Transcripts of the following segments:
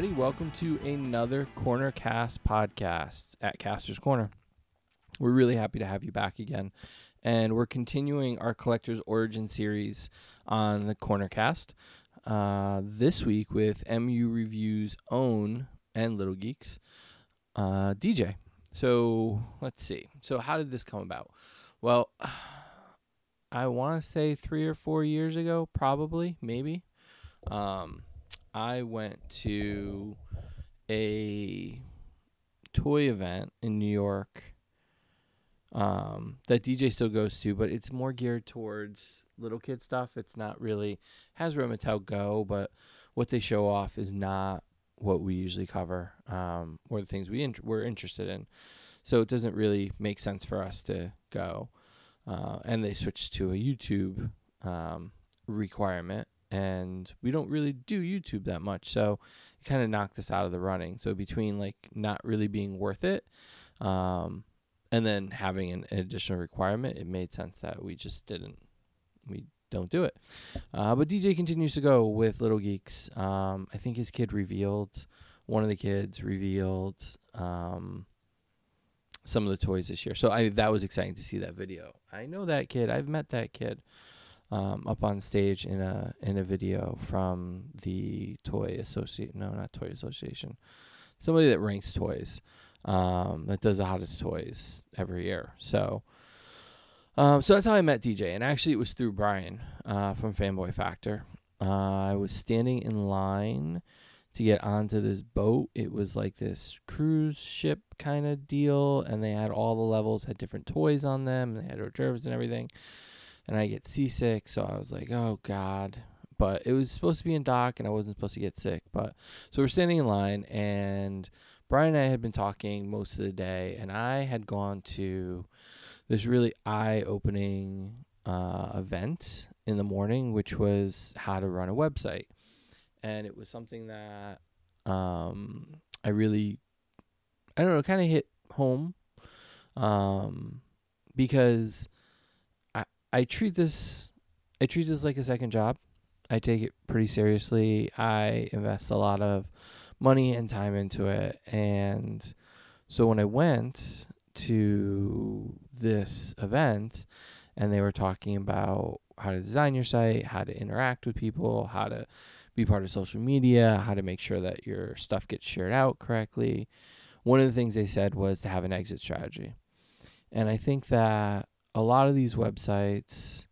everybody. Welcome to another Corner Cast podcast at Caster's Corner. We're really happy to have you back again. And we're continuing our Collector's Origin series on the Corner Cast. Uh, this week with MU Review's own and Little Geeks, uh, DJ. So let's see. So, how did this come about? Well, I want to say three or four years ago, probably, maybe. Um, I went to a toy event in New York um, that DJ still goes to, but it's more geared towards little kid stuff. It's not really Hasbro Mattel Go, but what they show off is not what we usually cover um, or the things we we're interested in. So it doesn't really make sense for us to go. Uh, and they switched to a YouTube um, requirement and we don't really do YouTube that much. So it kind of knocked us out of the running. So between like not really being worth it, um, and then having an, additional requirement, it made sense that we just didn't, we don't do it. Uh, but DJ continues to go with Little Geeks. Um, I think his kid revealed, one of the kids revealed um, some of the toys this year. So I that was exciting to see that video. I know that kid. I've met that kid um, up on stage in a in a video from the Toy Associate. No, not Toy Association. Somebody that ranks toys. Um, that does the hottest toys every year. So, um, so that's how I met DJ, and actually it was through Brian uh, from Fanboy Factor. Uh, I was standing in line to get onto this boat. It was like this cruise ship kind of deal, and they had all the levels had different toys on them. And they had d'oeuvres and everything and I get seasick. So I was like, oh God. But it was supposed to be in dock and I wasn't supposed to get sick. But so we're standing in line and Brian and I had been talking most of the day and I had gone to this really eye opening uh, event in the morning, which was how to run a website. And it was something that um, I really, I don't know, kind of hit home um, because I treat this I treat this like a second job. I take it pretty seriously. I invest a lot of money and time into it. And so when I went to this event and they were talking about how to design your site, how to interact with people, how to be part of social media, how to make sure that your stuff gets shared out correctly. One of the things they said was to have an exit strategy. And I think that a lot of these websites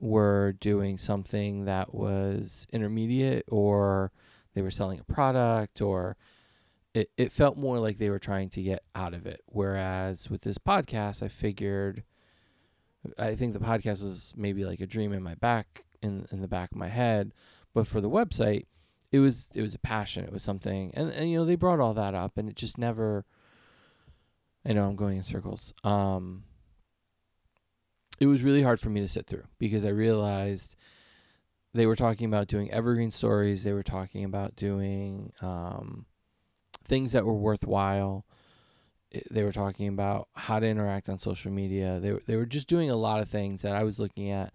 were doing something that was intermediate or they were selling a product or it, it felt more like they were trying to get out of it. Whereas with this podcast, I figured I think the podcast was maybe like a dream in my back in in the back of my head. But for the website, it was it was a passion. It was something and, and you know, they brought all that up and it just never I know I'm going in circles. Um it was really hard for me to sit through because I realized they were talking about doing evergreen stories. They were talking about doing um, things that were worthwhile. They were talking about how to interact on social media. They they were just doing a lot of things that I was looking at,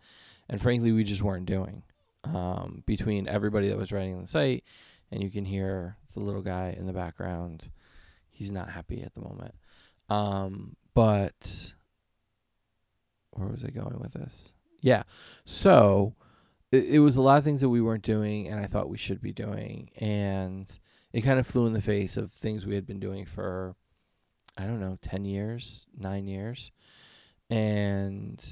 and frankly, we just weren't doing. Um, between everybody that was writing the site, and you can hear the little guy in the background. He's not happy at the moment. Um, but where was I going with this? Yeah. So it, it was a lot of things that we weren't doing and I thought we should be doing. And it kind of flew in the face of things we had been doing for, I don't know, 10 years, nine years. And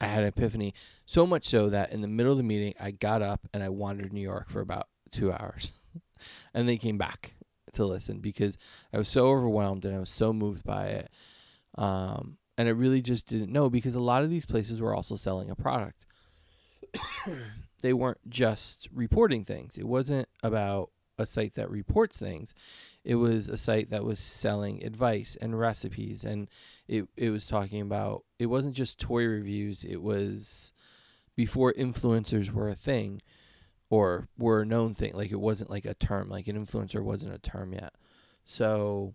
I had an epiphany. So much so that in the middle of the meeting, I got up and I wandered New York for about two hours. and then came back to listen because I was so overwhelmed and I was so moved by it. Um, and I really just didn't know because a lot of these places were also selling a product. they weren't just reporting things. It wasn't about a site that reports things. It was a site that was selling advice and recipes and it it was talking about it wasn't just toy reviews, it was before influencers were a thing or were a known thing. Like it wasn't like a term, like an influencer wasn't a term yet. So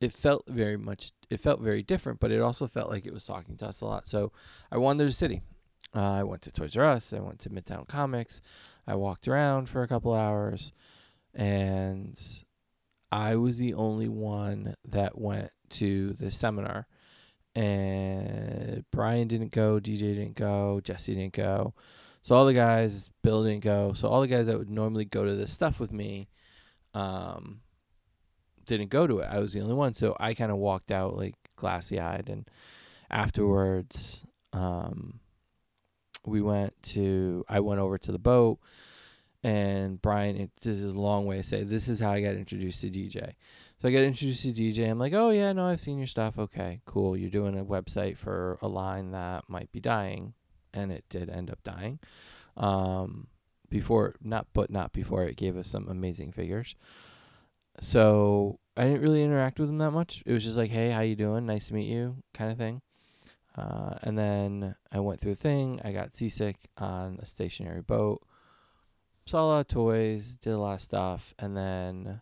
it felt very much it felt very different, but it also felt like it was talking to us a lot. So I wandered the city. Uh, I went to Toys R Us. I went to Midtown Comics. I walked around for a couple hours. and I was the only one that went to the seminar. And Brian didn't go, DJ didn't go, Jesse didn't go. So all the guys, Bill didn't go. So all the guys that would normally go to this stuff with me, um, didn't go to it. I was the only one. So I kind of walked out like glassy eyed. And afterwards, um, we went to, I went over to the boat and Brian, it, this is a long way to say this is how I got introduced to DJ. So I got introduced to DJ. I'm like, oh yeah, no, I've seen your stuff. Okay, cool. You're doing a website for a line that might be dying, and it did end up dying. Um, before not, but not before it gave us some amazing figures. So I didn't really interact with him that much. It was just like, hey, how you doing? Nice to meet you, kind of thing. Uh, and then I went through a thing. I got seasick on a stationary boat saw a lot of toys, did a lot of stuff, and then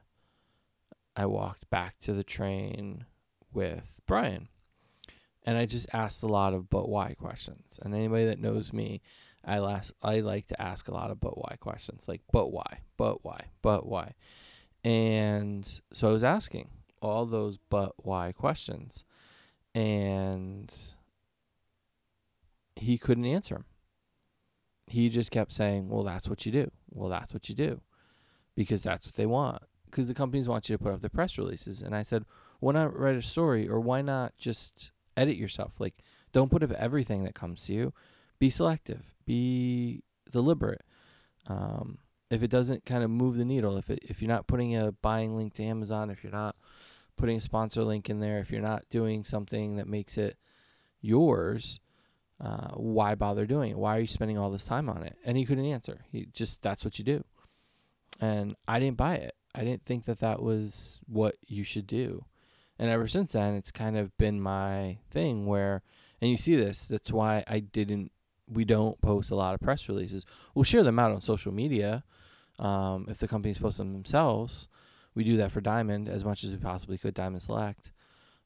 I walked back to the train with Brian. And I just asked a lot of but why questions. And anybody that knows me, I last I like to ask a lot of but why questions. Like but why? But why? But why? And so I was asking all those but why questions. And he couldn't answer them he just kept saying, "Well, that's what you do. Well, that's what you do," because that's what they want. Because the companies want you to put up the press releases. And I said, "Why not write a story, or why not just edit yourself? Like, don't put up everything that comes to you. Be selective. Be deliberate. Um, if it doesn't kind of move the needle, if it if you're not putting a buying link to Amazon, if you're not putting a sponsor link in there, if you're not doing something that makes it yours." uh, why bother doing it? Why are you spending all this time on it? And he couldn't answer. He just, that's what you do. And I didn't buy it. I didn't think that that was what you should do. And ever since then, it's kind of been my thing where, and you see this, that's why I didn't, we don't post a lot of press releases. We'll share them out on social media um, if the companies post them themselves. We do that for Diamond as much as we possibly could, Diamond Select.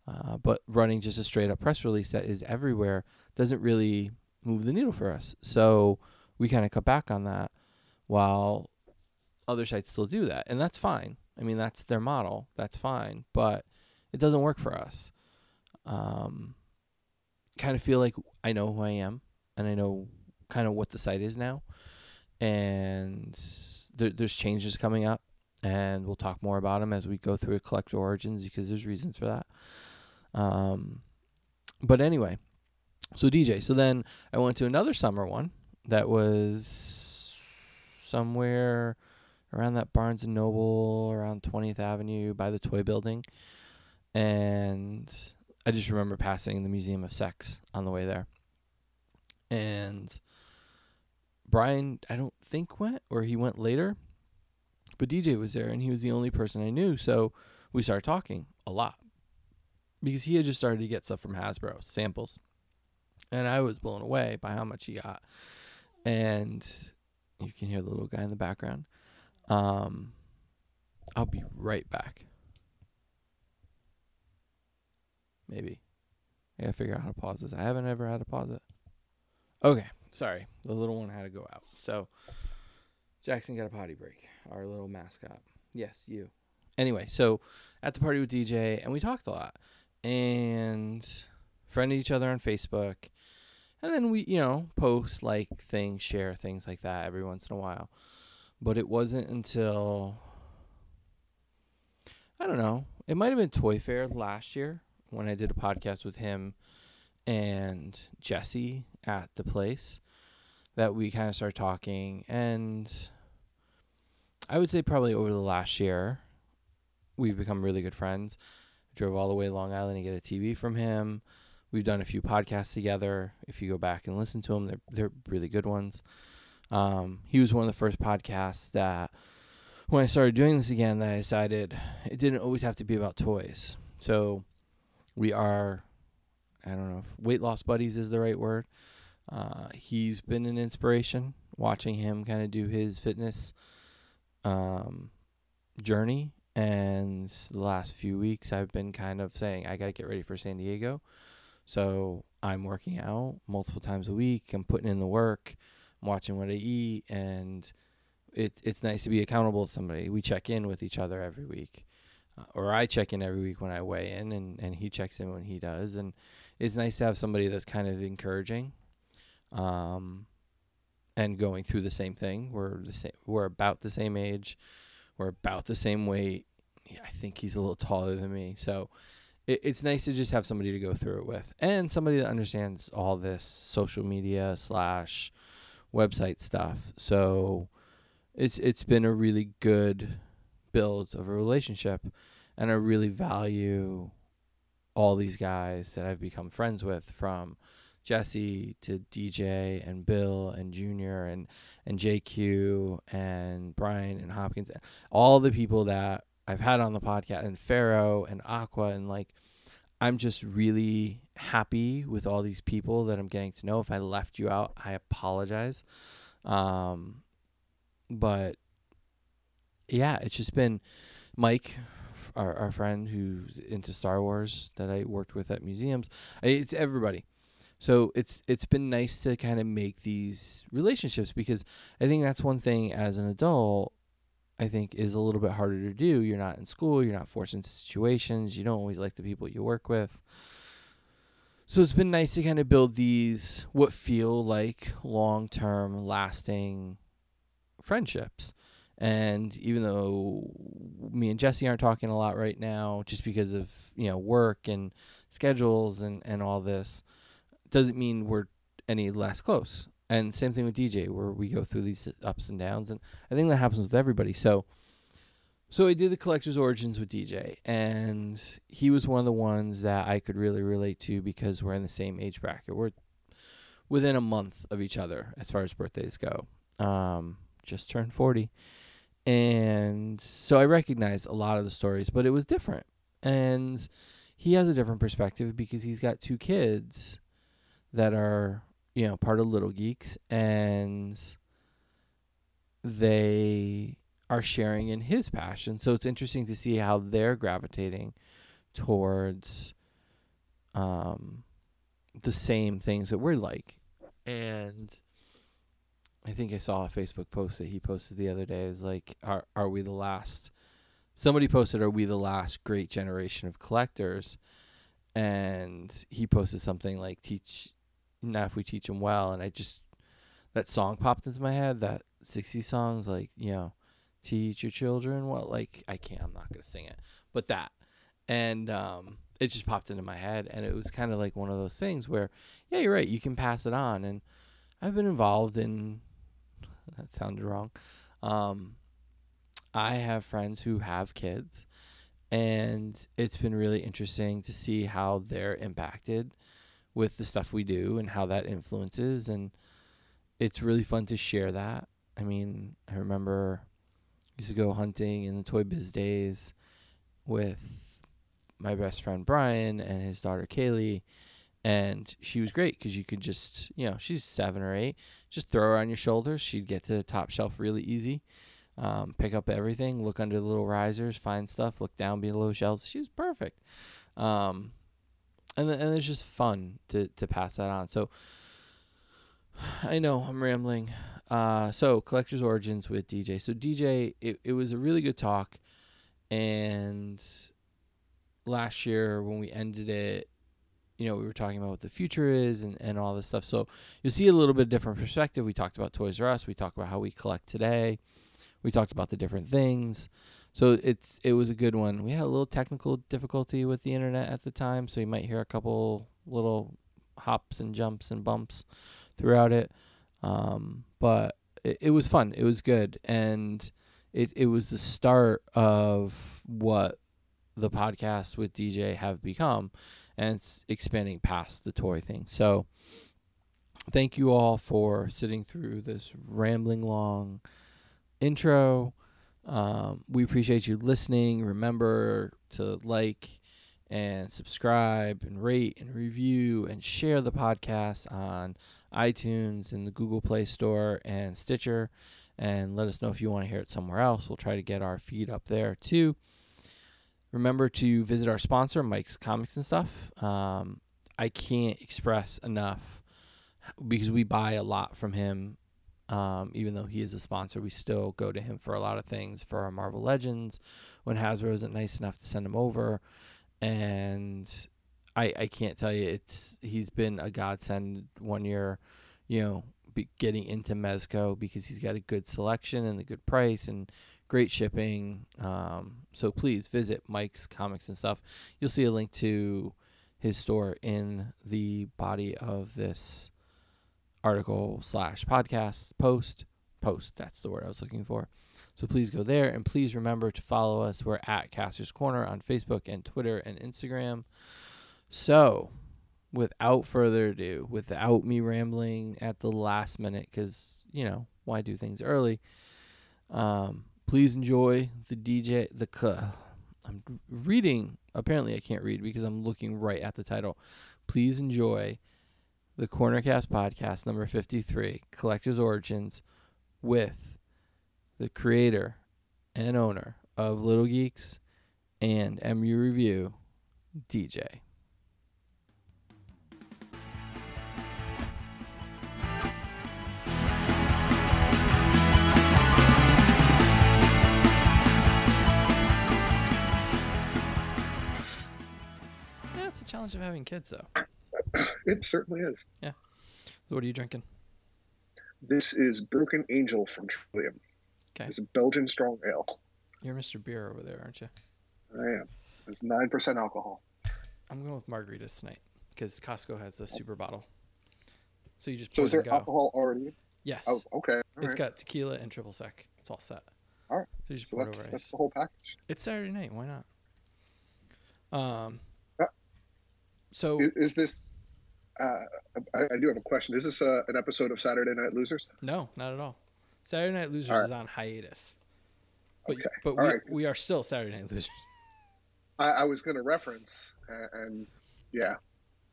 Uh, but running just a straight up press release that is everywhere doesn't really move the needle for us. So we kind of cut back on that while other sites still do that. And that's fine. I mean, that's their model. That's fine. But it doesn't work for us. Um, kind of feel like I know who I am and I know kind of what the site is now. And there, there's changes coming up. And we'll talk more about them as we go through collector origins because there's reasons for that. Um, but anyway, so DJ. So then I went to another summer one that was somewhere around that Barnes and Noble, around 20th Avenue by the toy building. And I just remember passing the Museum of Sex on the way there. And Brian, I don't think went, or he went later. But DJ was there, and he was the only person I knew. So we started talking a lot because he had just started to get stuff from Hasbro samples, and I was blown away by how much he got. And you can hear the little guy in the background. Um, I'll be right back. Maybe. I gotta figure out how to pause this. I haven't ever had to pause it. Okay, sorry. The little one had to go out. So Jackson got a potty break. Our little mascot. Yes, you. Anyway, so at the party with DJ, and we talked a lot and friended each other on Facebook. And then we, you know, post like things, share things like that every once in a while. But it wasn't until I don't know. It might have been Toy Fair last year when I did a podcast with him and Jesse at the place that we kind of started talking and I would say probably over the last year we've become really good friends drove all the way to Long Island to get a TV from him. We've done a few podcasts together. If you go back and listen to them, they're they're really good ones. Um, he was one of the first podcasts that when I started doing this again, that I decided it didn't always have to be about toys. So we are, I don't know if weight loss buddies is the right word. Uh, he's been an inspiration watching him kind of do his fitness um, journey and the last few weeks, I've been kind of saying, I got to get ready for San Diego. So I'm working out multiple times a week. I'm putting in the work. I'm watching what I eat. And it it's nice to be accountable to somebody. We check in with each other every week, uh, or I check in every week when I weigh in, and and he checks in when he does, and it's nice to have somebody that's kind of encouraging, um, and going through the same thing. We're the same. We're about the same age. We're about the same weight. I think he's a little taller than me, so it, it's nice to just have somebody to go through it with, and somebody that understands all this social media slash website stuff. So it's it's been a really good build of a relationship, and I really value all these guys that I've become friends with from Jesse to DJ and Bill and Junior and and JQ and Brian and Hopkins, all the people that I've had on the podcast and Pharaoh and Aqua and like I'm just really happy with all these people that I'm getting to know. If I left you out, I apologize. Um, but yeah, it's just been Mike, our, our friend who's into Star Wars that I worked with at museums. It's everybody. So it's it's been nice to kind of make these relationships because I think that's one thing as an adult I think is a little bit harder to do. You're not in school, you're not forced into situations, you don't always like the people you work with. So it's been nice to kind of build these what feel like long-term lasting friendships. And even though me and Jesse aren't talking a lot right now just because of, you know, work and schedules and and all this, doesn't mean we're any less close. And same thing with DJ, where we go through these ups and downs, and I think that happens with everybody. So, so I did the collector's origins with DJ, and he was one of the ones that I could really relate to because we're in the same age bracket. We're within a month of each other as far as birthdays go. Um, just turned forty, and so I recognize a lot of the stories, but it was different, and he has a different perspective because he's got two kids that are you know, part of Little Geeks, and they are sharing in his passion. So it's interesting to see how they're gravitating towards um, the same things that we're like. And I think I saw a Facebook post that he posted the other day. Is like, are are we the last? Somebody posted, "Are we the last great generation of collectors?" And he posted something like, "Teach not if we teach them well. And I just that song popped into my head. That 60 songs like you know, teach your children well. Like I can't. I'm not gonna sing it, but that. And um, it just popped into my head, and it was kind of like one of those things where, yeah, you're right. You can pass it on, and I've been involved in. That sounded wrong. Um, I have friends who have kids, and it's been really interesting to see how they're impacted with the stuff we do and how that influences and it's really fun to share that. I mean, I remember I used to go hunting in the Toy Biz days with my best friend Brian and his daughter Kaylee and she was great because you could just you know she's seven or eight just throw her on your shoulders she'd get to the top shelf really easy um, pick up everything look under the little risers find stuff look down below shelves she was perfect um, and and it's just fun to to pass that on. So I know I'm rambling. Uh, so collector's origins with DJ. So DJ, it it was a really good talk, and last year when we ended it, you know, we were talking about what the future is and, and all this stuff. So you'll see a little bit different perspective. We talked about Toys R Us. We talked about how we collect today. We talked about the different things. So it's it was a good one. We had a little technical difficulty with the internet at the time, so you might hear a couple little hops and jumps and bumps throughout it. Um, but it, it was fun. It was good, and it it was the start of what the podcast with DJ have become, and it's expanding past the toy thing. So thank you all for sitting through this rambling long intro. Um, we appreciate you listening. Remember to like and subscribe and rate and review and share the podcast on iTunes and the Google Play Store and Stitcher. And let us know if you want to hear it somewhere else. We'll try to get our feed up there too. Remember to visit our sponsor, Mike's Comics and Stuff. Um, I can't express enough because we buy a lot from him Um, even though he is a sponsor, we still go to him for a lot of things for our Marvel Legends when Hasbro isn't nice enough to send him over. And I I can't tell you it's he's been a godsend one year, you know, getting into Mezco because he's got a good selection and a good price and great shipping. Um, so please visit Mike's Comics and stuff. You'll see a link to his store in the body of this article slash podcast post post that's the word i was looking for. So please go there and please remember to follow us. We're at casters corner on facebook and twitter and instagram. So without further ado without me rambling at the last minute because you know why do things early um, please enjoy the dj the c- i'm reading apparently i can't read because i'm looking right at the title. Please enjoy the Cornercast podcast number 53, Collector's Origins, with the creator and owner of Little Geeks and MU Review, DJ. It's a challenge of having kids, though. It certainly is. So what are you drinking? This is Broken Angel from Trillium. Okay. It's a Belgian strong ale. You're Mr. Beer over there, aren't you? I am. It's nine percent alcohol. I'm going with margaritas tonight because Costco has a super bottle. So you just So is there alcohol already? Yes. Oh, okay. All It's right. got tequila and triple sec. It's all set. All right. So you just So pour it over that's ice. the whole package. It's Saturday night. Why not? Um. So Is, is this? Uh, I, I do have a question. Is this uh, an episode of Saturday Night Losers? no, not at all. Saturday Night Losers right. is on hiatus. But Okay. but we, right. we are still Saturday Night Losers. I, I was going to reference, uh, and yeah,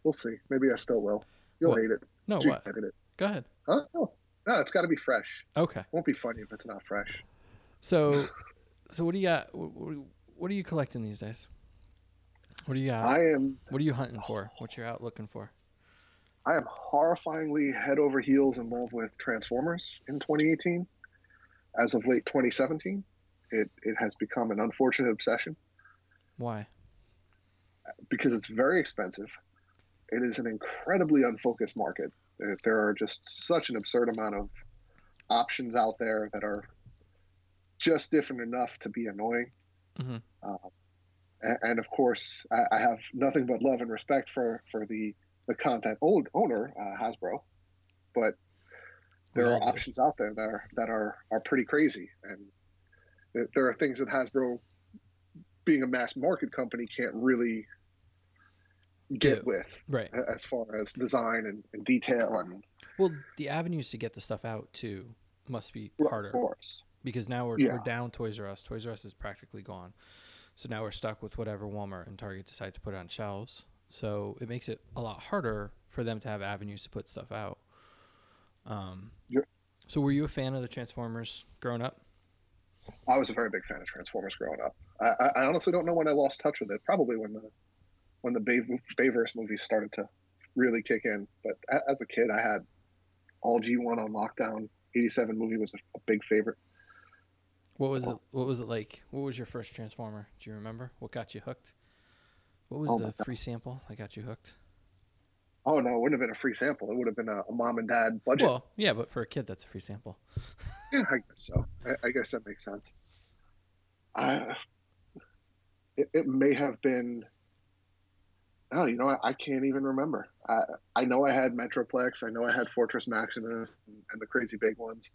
we'll see. Maybe I still will. You'll What? hate it. No, You what? hate it. Go ahead. Huh? No, no, it's got to be fresh. Okay. won't be funny if it's not fresh. So, so what do you got? What, what are you collecting these days? What do you got? I am what are you hunting for? What you're out looking for? I am horrifyingly head over heels in love with Transformers in 2018. As of late 2017, it, it has become an unfortunate obsession Why? because it's very expensive. It is an incredibly unfocused market. Uh, There are just such an absurd amount of options out there that are just different enough to be annoying. Mm-hmm. A- and, of course, I, have nothing but love and respect for, for the, the content old owner, uh, Hasbro. But there are options out there that are that are are pretty crazy, and there are things that Hasbro, being a mass market company, can't really get Do. with Right. as far as design and, and detail and Well, the avenues to get the stuff out too must be harder. of course. because now we're, Yeah. we're down Toys R Us. Toys R Us is practically gone. So now we're stuck with whatever Walmart and Target decide to put on shelves. So it makes it a lot harder for them to have avenues to put stuff out. Um, Yeah. so were you a fan of the Transformers growing up? I was a very big fan of Transformers growing up. I, I- I honestly don't know when I lost touch with it. Probably when the when the Bay, Bayverse movies started to really kick in. But as a kid, I had all G1 on lockdown. 87 movie was a, a big favorite. What was oh. it? What was it like? What was your first Transformer? Do you remember? What got you hooked? What was Oh the free sample that got you hooked? Oh no, it wouldn't have been a free sample. It would have been a, a mom and dad budget. Well, yeah, but for a kid, that's a free sample. Yeah, I guess so. I, I guess that makes sense. I, it, it may have been. Oh, you know, I, I can't even remember. I, I know I had Metroplex. I know I had Fortress Maximus and, and the crazy big ones,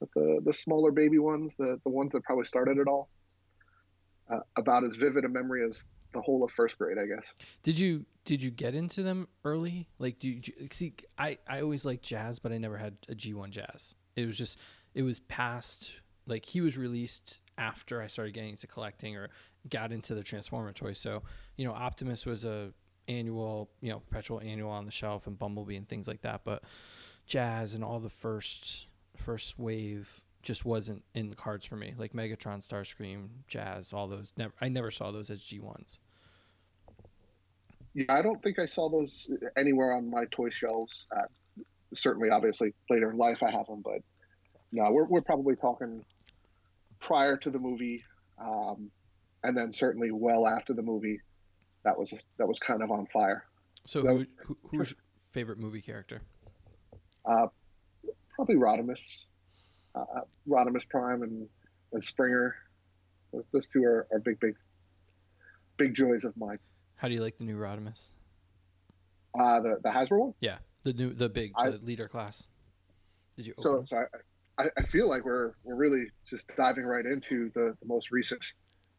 but the the smaller baby ones, the the ones that probably started it all, uh, about as vivid a memory as the whole of first grade, I guess. Did you did you get into them early? Like, do you, see? I I always liked jazz, but I never had a G one jazz. It was just it was past. Like he was released after I started getting into collecting or got into the Transformer toys. So you know, Optimus was a annual, you know, perpetual annual on the shelf, and Bumblebee and things like that. But jazz and all the first first wave just wasn't in the cards for me. Like Megatron, Starscream, Jazz, all those. Never, I never saw those as G ones. Yeah, I don't think I saw those anywhere on my toy shelves. Uh, certainly, obviously, later in life I have them, but no, we're we're probably talking prior to the movie, um, and then certainly well after the movie. That was that was kind of on fire. So who, who, who's your favorite movie character? Uh, probably Rodimus, uh, Rodimus Prime, and and Springer. Those those two are, are big big big joys of mine. How do you like the new Rodimus? Uh, the the Hasbro one. Yeah, the new the big I- the leader class. Did you So so I, I, I feel like we're we're really just diving right into the, the most recent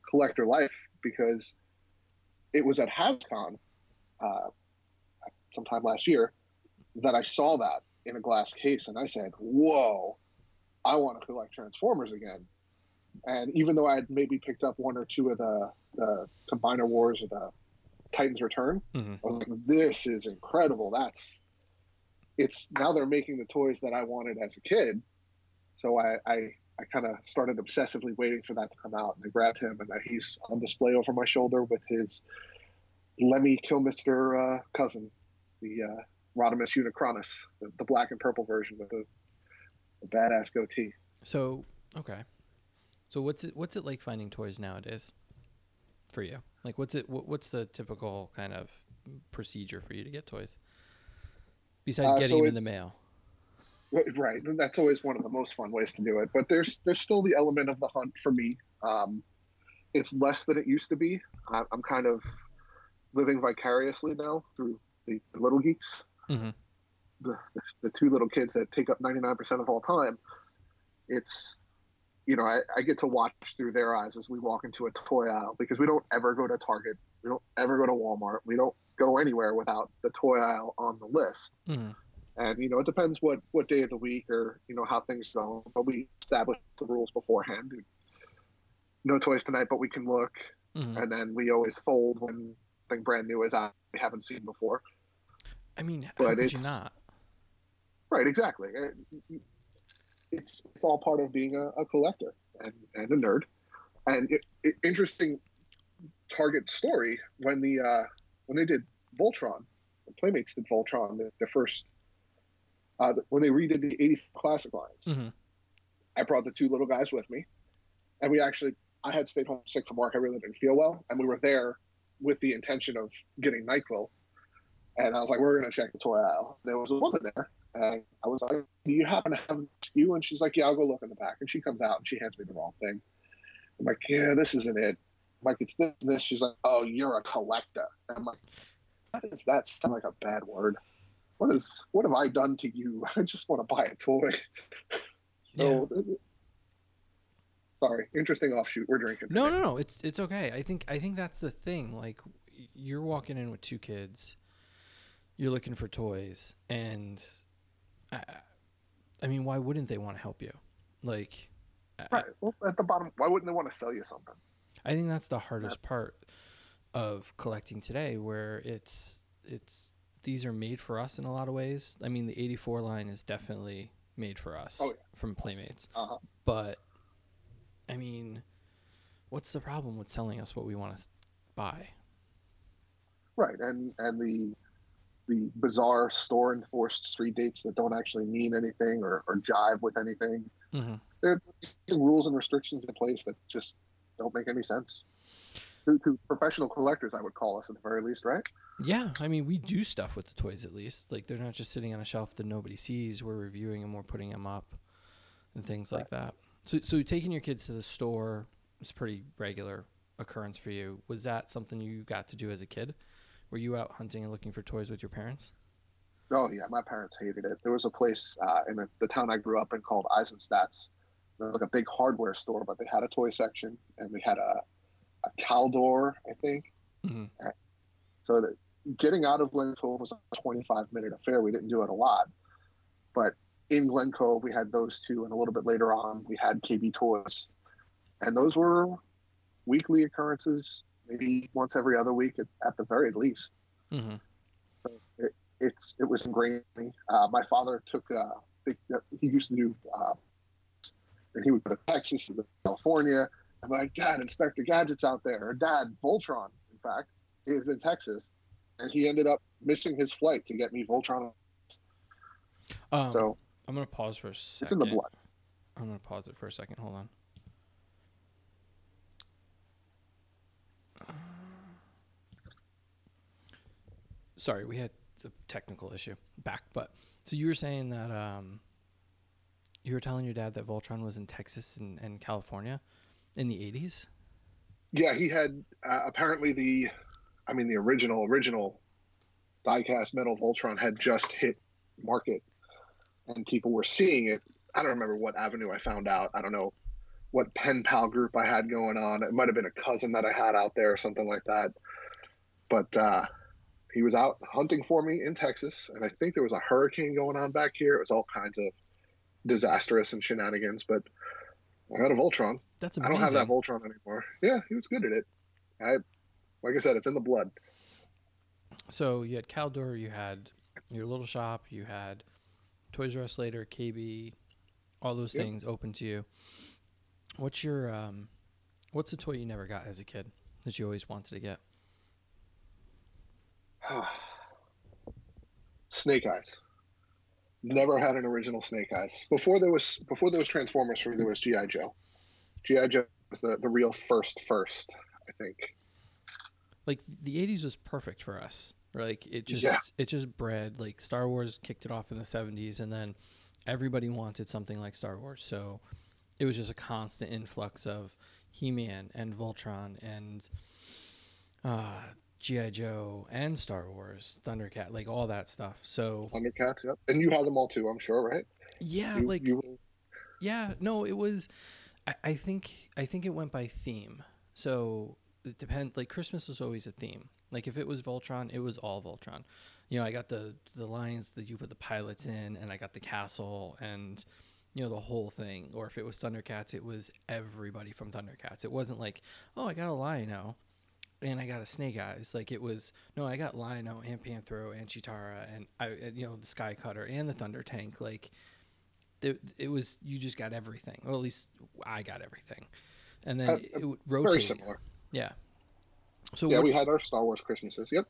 collector life because it was at HasCon uh, sometime last year that I saw that in a glass case and I said, "Whoa, I want to collect Transformers again." And even though I had maybe picked up one or two of the the Combiner Wars or the Titans Return, Mhm. I was like, "This is incredible." That's it's now they're making the toys that I wanted as a kid. So I I, I kind of started obsessively waiting for that to come out, and I grabbed him, and he's on display over my shoulder with his "Let Lemmy Kilmister uh, cousin, the uh, Rodimus Unicronus, the, the black and purple version with the, the badass goatee. So okay, so what's it what's it like finding toys nowadays for you? Like what's it what, what's the typical kind of procedure for you to get toys besides Uh, getting so them it- in the mail? Right, and that's always one of the most fun ways to do it. But there's there's still the element of the hunt for me. Um, it's less than it used to be. I, I'm kind of living vicariously now through the, the little geeks, Mhm. the, the the two little kids that take up 99% of all time. It's you know I, I get to watch through their eyes as we walk into a toy aisle because we don't ever go to Target, we don't ever go to Walmart, we don't go anywhere without the toy aisle on the list Mhm. and you know it depends what what day of the week or you know how things go but we establish the rules beforehand no toys tonight but we can look Mhm. and then we always fold when something brand new is out we haven't seen before I mean, how but could you not? right exactly it's it's all part of being a, a collector and, and a nerd and it, it, interesting target story when the uh when they did voltron the playmates did voltron the, the first uh when they redid the 80 classic lines Mhm. I brought the two little guys with me, and we actually I had stayed home sick from work. I really didn't feel well, and we were there with the intention of getting Nyquil. And I was like, "We're gonna check the toy aisle." There was a woman there, and I was like, "Do you happen to have you?" And she's like, "Yeah, I'll go look in the back." And she comes out and she hands me the wrong thing. I'm like, "Yeah, this isn't it." I'm like, "It's this." and this. She's like, "Oh, you're a collector." And I'm like, "What does that sound like a bad word? What is? What have I done to you? I just want to buy a toy." So, sorry, interesting offshoot. We're drinking. No, today. no, no. It's it's okay. I think I think that's the thing. Like you're walking in with two kids, you're looking for toys, and I, I mean, why wouldn't they want to help you? Like, Right. Well, at the bottom, why wouldn't they want to sell you something? I think that's the hardest part of collecting today, where it's it's these are made for us in a lot of ways. I mean, the '84 line is definitely made for us Oh, yeah. from Playmates, Uh-huh. but I mean, what's the problem with selling us what we want to buy? Right. And and the the bizarre store enforced street dates that don't actually mean anything or, or jive with anything. Mm-hmm. There are rules and restrictions in place that just don't make any sense. To, to professional collectors, I would call us at the very least, right? Yeah, I mean, we do stuff with the toys at least. Like they're not just sitting on a shelf that nobody sees. We're reviewing them, we're putting them up, and things like that. So, so taking your kids to the store is a pretty regular occurrence for you. Was that something you got to do as a kid? Were you out hunting and looking for toys with your parents? Oh yeah, my parents hated it. There was a place uh, in the, the town I grew up in called was like a big hardware store, but they had a toy section and they had a a Caldor, I think. Mhm. So that getting out of Glen Cove was a 25 minute affair. We didn't do it a lot, but in Glen Cove we had those two, and a little bit later on we had KB Toys, and those were weekly occurrences, maybe once every other week at, at the very least Mm-hmm. it's it was ingrained in me. Uh, my father took uh, big, he used to do, uh, and he would go to Texas, he would go to California. I'm like, Dad, Inspector Gadget's out there, or Dad, Voltron, in fact, is in Texas, and he ended up missing his flight to get me Voltron. Um, So I'm gonna pause for a second. it's in the blood. I'm gonna pause it for a second. Hold on. Sorry, we had a technical issue back, but so you were saying that um, you were telling your dad that Voltron was in Texas and, and California in the 80s. Yeah, he had uh, apparently the, I mean the original original diecast metal Voltron had just hit market, and people were seeing it. I don't remember what avenue I found out. I don't know what pen pal group I had going on. It might have been a cousin that I had out there or something like that. But uh, he was out hunting for me in Texas, and I think there was a hurricane going on back here. It was all kinds of disastrous and shenanigans, but I had a Voltron. That's amazing. I don't have that Voltron anymore. Yeah, he was good at it. I, like I said, it's in the blood. So you had Caldor, you had your little shop, you had Toys R Us later, KB, all those Yep. things open to you. What's your um, what's the toy you never got as a kid that you always wanted to get? Snake Eyes. Never had an original Snake Eyes. Before there was before there was Transformers for me, there was GI Joe. GI Joe was the, the real first first, I think. Like the '80s was perfect for us. Like it just Yeah. it just bred like Star Wars kicked it off in the '70s, and then everybody wanted something like Star Wars. So it was just a constant influx of He-Man and Voltron and uh, GI Joe and Star Wars, Thundercat, like all that stuff. So Thundercats, yep. And you had them all too, I'm sure, right? yeah, You- like you- yeah, no, it was. I, I think I think it went by theme. So it depend. Like Christmas was always a theme. Like if it was Voltron, it was all Voltron. You know, I got the the lines that you put the pilots in, and I got the castle, and you know the whole thing. Or if it was Thundercats, it was everybody from Thundercats. It wasn't like, oh, I got a Lion-O, and I got a Snake Eyes. Like it was no, I got Lion-O and Panthro and Cheetara, and I, and, you know, the Sky Cutter and the Thunder Tank. Like it, it was you just got everything or at least i got everything and then Uh, it, it would very similar. yeah so Yeah, what, we had our Star Wars Christmases. Yep.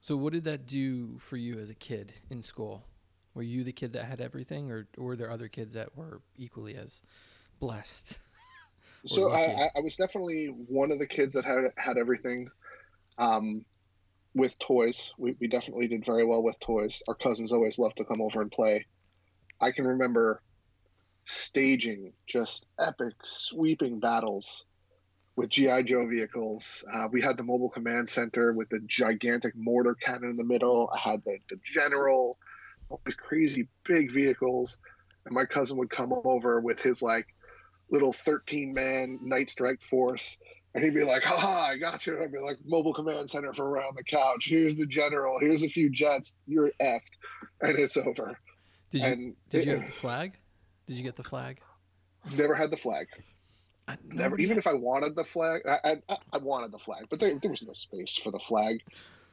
so what did that do for you as a kid in school were you the kid that had everything or, or were there other kids that were equally as blessed So I. I, was definitely one of the kids that had had everything. Um, with toys, we, we definitely did very well with toys. Our cousins always loved to come over and play. I can remember staging just epic, sweeping battles with GI Joe vehicles. Uh, we had the mobile command center with the gigantic mortar cannon in the middle. I had the the general, all these crazy big vehicles, and my cousin would come over with his like little 13 man night strike force. And he'd be like, haha, I got you. I'd be like, mobile command center from around the couch. Here's the general. Here's a few jets. You're effed. And it's over. did you and did it- you have the flag did you get the flag never had the flag. I, Never, even if I wanted the flag, I, I, I wanted the flag, but there, there was no space for the flag.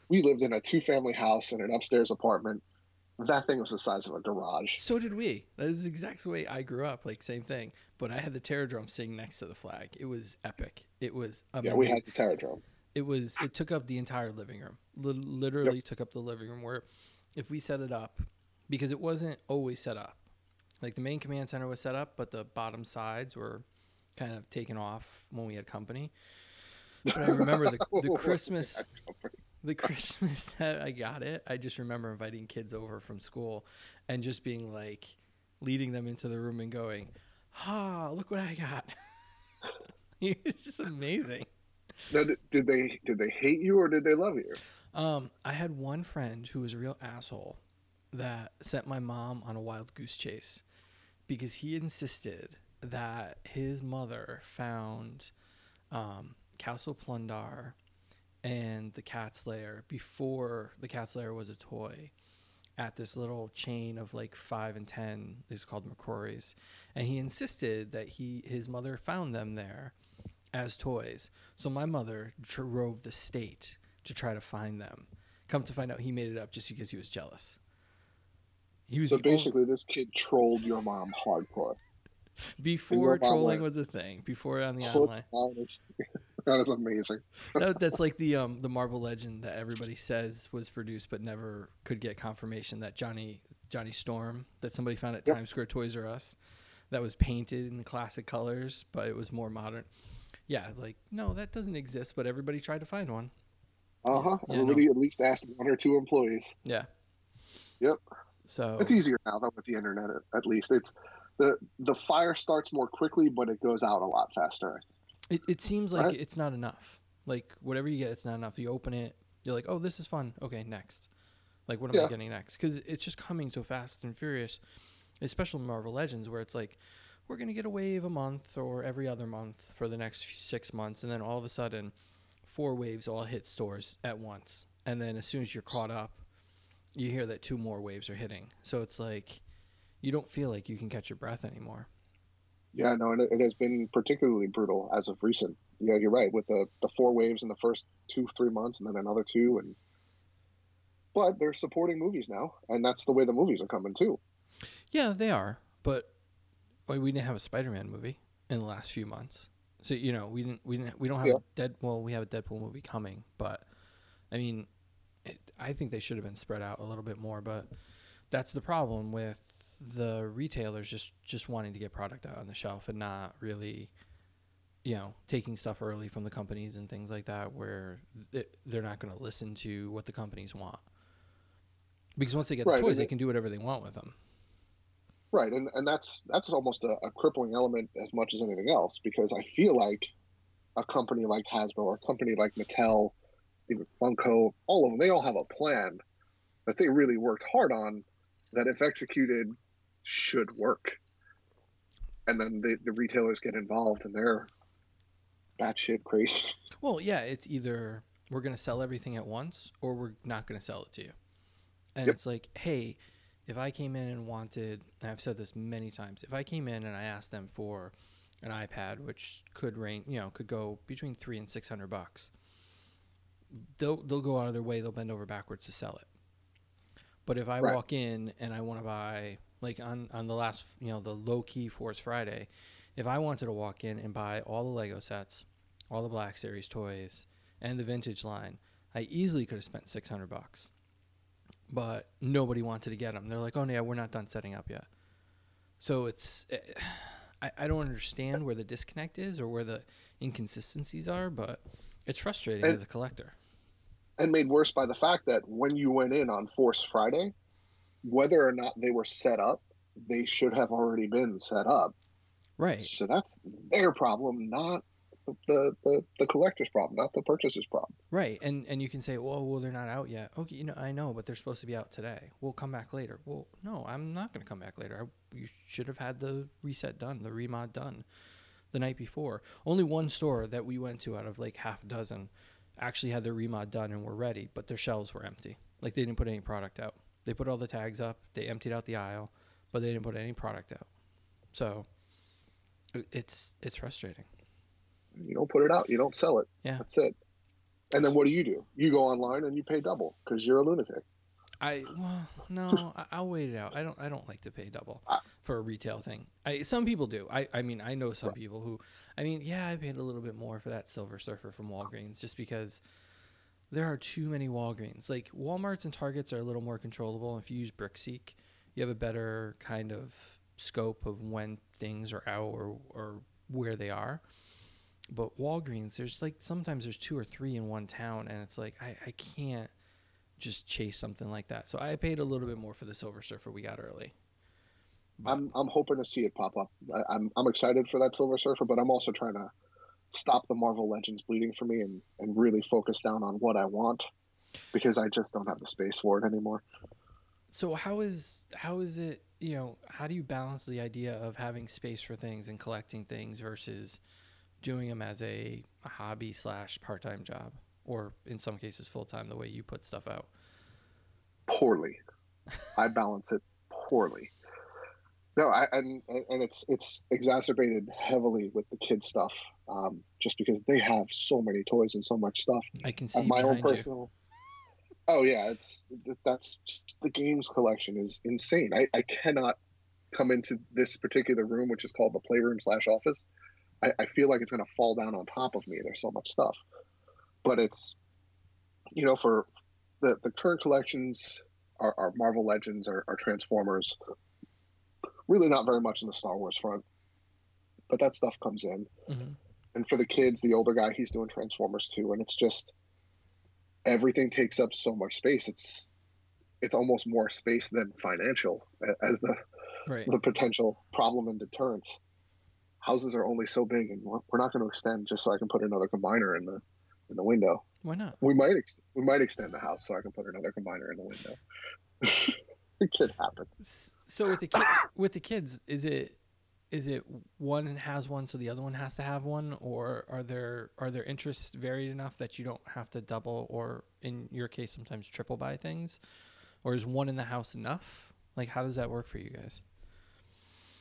We lived in a two family house in an upstairs apartment. That thing was the size of a garage. so did we. That is the exact way i grew up like same thing. But i had the Terrordrome sitting next to the flag. It was epic. It was amazing. Yeah, we had the Terrordrome. it was it took up the entire living room. Li- literally took up the living room where if we set it up because it wasn't always set up. Like the main command center was set up but the bottom sides were kind of taken off when we had company. But i remember the, the christmas the christmas that i got it i just remember inviting kids over from school and just being like leading them into the room and going ah look what i got it's just amazing Now, did- did they did they hate you or did they love you? Um, I had one friend who was a real asshole that sent my mom on a wild goose chase because he insisted that his mother found um, Castle Plun-Darr and the Cats Lair before the Cats Lair was a toy at this little chain of like five and ten. It's called McCrory's, and he insisted that he his mother found them there as toys. So my mother drove the state to try to find them. Come to find out, he made it up just because he was jealous. He was So only- basically, this kid trolled your mom hardcore. before trolling was a thing. Before on the online, That is amazing. that, that's like the um the Marvel Legend that everybody says was produced but never could get confirmation that Johnny Johnny Storm that somebody found at Yep. Times Square Toys R Us that was painted in the classic colors, but it was more modern. Yeah, like no, that doesn't exist, but everybody tried to find one. Uh huh. Yeah, Everybody at least asked one or two employees. Yeah. Yep. So It's easier now though with the internet. At, at least it's the the fire starts more quickly, but it goes out a lot faster. It, it seems like Right. it's not enough. Like whatever you get, it's not enough. You open it, you're like, oh, this is fun. Okay, next. Like what am I getting next? Because it's just coming so fast and furious, especially Marvel Legends, where it's like we're gonna get a wave a month or every other month for the next six months, and then all of a sudden, four waves all hit stores at once, and then as soon as you're caught up, you hear that two more waves are hitting. So it's like you don't feel like you can catch your breath anymore. Yeah, no, and it, it has been particularly brutal as of recent. Yeah, you're right. With the the four waves in the first two three months, and then another two, and but they're supporting movies now, and that's the way the movies are coming too. Yeah, they are, but well, we didn't have a Spider-Man movie in the last few months, so you know we didn't we didn't we don't have Yeah. a dead well we have a Deadpool movie coming, but I mean, it, I think they should have been spread out a little bit more, but that's the problem with the retailers just just wanting to get product out on the shelf and not really you know taking stuff early from the companies and things like that where th- they're not going to listen to what the companies want. Because once they get Right, the toys and they can do whatever they want with them. Right, and and that's that's almost a, a crippling element as much as anything else because I feel like a company like Hasbro or a company like Mattel, even Funko, all of them, they all have a plan that they really worked hard on that if executed should work. And then the, the retailers get involved and they're batshit crazy. Well, yeah, it's either we're going to sell everything at once or we're not going to sell it to you. And Yep. it's like, hey, if I came in and wanted, and I've said this many times, if I came in and I asked them for an iPad, which could range, you know, could go between three and six hundred bucks, they'll they'll go out of their way, they'll bend over backwards to sell it. But if I Right. walk in and I want to buy, like on on the last, you know, the low key Force Friday, if I wanted to walk in and buy all the Lego sets, all the Black Series toys, and the vintage line, I easily could have spent 600 bucks. But nobody wanted to get them. They're like, "Oh yeah, we're not done setting up yet." So it's eh, I, I don't understand where the disconnect is or where the inconsistencies are, but it's frustrating And- as a collector. and made worse by the fact that when you went in on Force Friday, whether or not they were set up, they should have already been set up. Right. So that's their problem, not the, the, the collector's problem, not the purchaser's problem. Right. And and you can say, "Well, well they're not out yet." Okay, you know, I know, but they're supposed to be out today. We'll come back later. Well, no, I'm not going to come back later. I, you should have had the reset done, the remod done the night before. Only one store that we went to out of like half a dozen actually had their remod done and were ready, but their shelves were empty. Like they didn't put any product out. They put all the tags up, they emptied out the aisle, but they didn't put any product out. So it's it's frustrating. You don't put it out, you don't sell it. Yeah. That's it. And then what do you do? You go online and you pay double because you're a lunatic. I well no I, I'll wait it out. I don't I don't like to pay double for a retail thing. I some people do. I I mean I know some Right. people who I mean yeah I paid a little bit more for that Silver Surfer from Walgreens just because there are too many Walgreens. Like Walmart's and Targets are a little more controllable. If you use BrickSeek, you have a better kind of scope of when things are out or or where they are. But Walgreens, there's like sometimes there's two or three in one town, and it's like I, I can't just chase something like that. So I paid a little bit more for the Silver Surfer we got early. But- I'm I'm hoping to see it pop up. I, I'm I'm excited for that Silver Surfer, but I'm also trying to stop the Marvel Legends bleeding for me and, and really focus down on what I want because I just don't have the space for it anymore. so how is how is it you know how do you balance the idea of having space for things and collecting things versus doing them as a, a hobby slash part time job or in some cases full time the way you put stuff out? Poorly. I balance it poorly. No, I and and it's it's exacerbated heavily with the kids stuff, um, just because they have so many toys and so much stuff. I can see And my own behind you. personal. Oh yeah, it's that's the games collection is insane. I, I cannot come into this particular room, which is called the playroom slash office. I, I feel like it's going to fall down on top of me. There's so much stuff, but it's you know for the the current collections are, are Marvel Legends, are, are Transformers, really not very much in the Star Wars front, but that stuff comes in. Mm-hmm. And for the kids, the older guy, he's doing Transformers too, and it's just everything takes up so much space. It's it's almost more space than financial as the Right. the potential problem and deterrence. Houses are only so big, and we're, we're not going to extend just so I can put another combiner in the in the window. Why not? We might ex- we might extend the house so I can put another combiner in the window. it could happen. So with the ki- with the kids, is it is it one has one so the other one has to have one, or are there are their interests varied enough that you don't have to double or in your case sometimes triple buy things, or is one in the house enough? Like how does that work for you guys?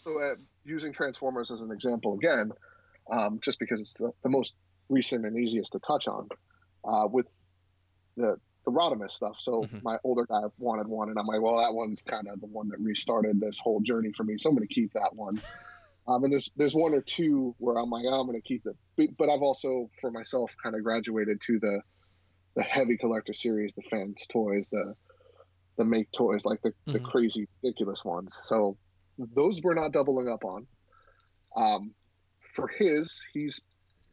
So, uh, using Transformers as an example again, um, just because it's the, the most recent and easiest to touch on, uh, with the the Rodimus stuff. So Mhm. my older guy wanted one, and I'm like, well, that one's kind of the one that restarted this whole journey for me. So I'm going to keep that one. Um, and there's there's one or two where I'm like, oh, I'm going to keep it. But, but I've also for myself kind of graduated to the the heavy collector series, the FansToys, the the MakeToys, like the, the Mhm. crazy ridiculous ones. So those we're not doubling up on. Um, for his, he's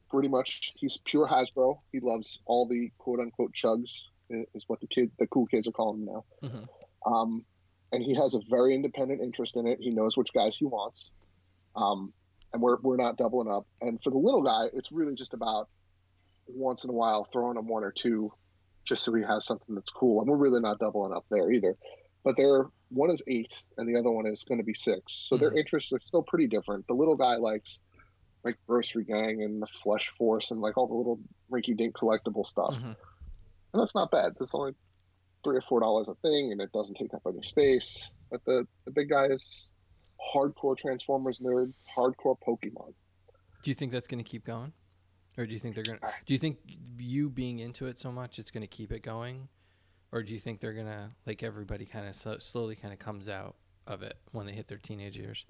pretty much he's pure Hasbro. He loves all the quote unquote chugs is what the kid the cool kids are calling him now. Mhm. Um, and he has a very independent interest in it. He knows which guys he wants. Um, and we're we're not doubling up. And for the little guy, it's really just about once in a while throwing him one or two, just so he has something that's cool. And we're really not doubling up there either. But they're one is eight and the other one is going to be six. So their Mhm. interests are still pretty different. The little guy likes like Grossery Gang and the Flush Force and like all the little rinky dink collectible stuff. Mhm. And that's not bad. There's only three or four dollars a thing and it doesn't take up any space. But the, the big guy is hardcore Transformers nerd, hardcore Pokemon. Do you think that's going to keep going, or do you think they're going? to ah. Do you think you being into it so much it's going to keep it going, or do you think they're going to like everybody kind of so, slowly kind of comes out of it when they hit their teenage years?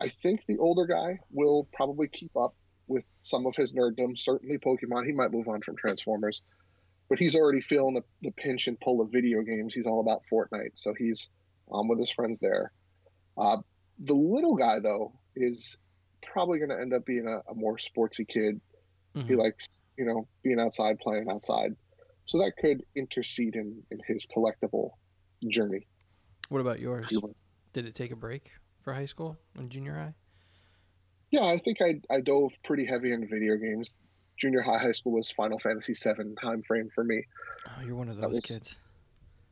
I think the older guy will probably keep up with some of his nerddom. Certainly Pokemon. He might move on from Transformers, but he's already feeling the, the pinch and pull of video games. He's all about Fortnite, so he's um, with his friends there. Uh, the little guy though is probably going to end up being a, a more sportsy kid. He Mhm. likes you know being outside, playing outside, so that could intercede in in his collectible journey. What about yours? if you will. Did it take a break for high school and junior high? Yeah, I think I I dove pretty heavy into video games. Junior high, high school was Final Fantasy VII time frame for me. Oh, you're one of That those was- kids.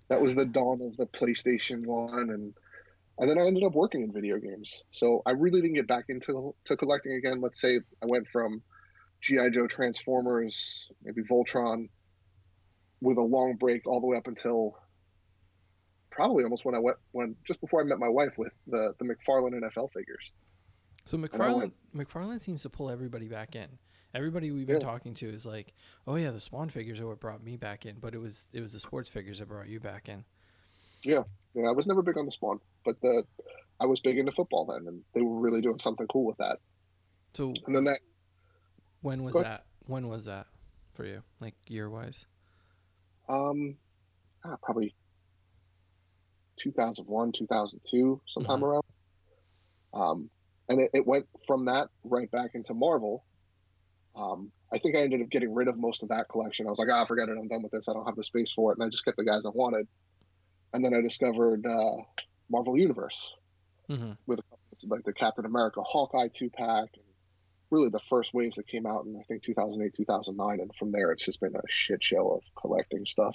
That was the dawn of the PlayStation One, and and then I ended up working in video games. So I really didn't get back into to collecting again. Let's say I went from GI Joe, Transformers, maybe Voltron, with a long break all the way up until probably almost when I went when just before I met my wife with the the McFarlane NFL figures. So McFarlane went- McFarlane seems to pull everybody back in. Everybody we've been talking to is like, "Oh yeah, the Spawn figures are what brought me back in," but it was it was the sports figures that brought you back in. Yeah, yeah. I was never big on the Spawn, but the I was big into football then, and they were really doing something cool with that. So And then that when was that? When was that for you, like year wise? um, ah, probably 2001, 2002, sometime around. Um, and it, it went from that right back into Marvel. Um, I think I ended up getting rid of most of that collection. I was like, ah, forget it, I'm done with this. I don't have the space for it, and I just kept the guys I wanted. And then I discovered uh, Marvel Universe Mm-hmm. with like the Captain America Hawkeye two pack, and really the first waves that came out in I think 2008, 2009, and from there it's just been a shit show of collecting stuff.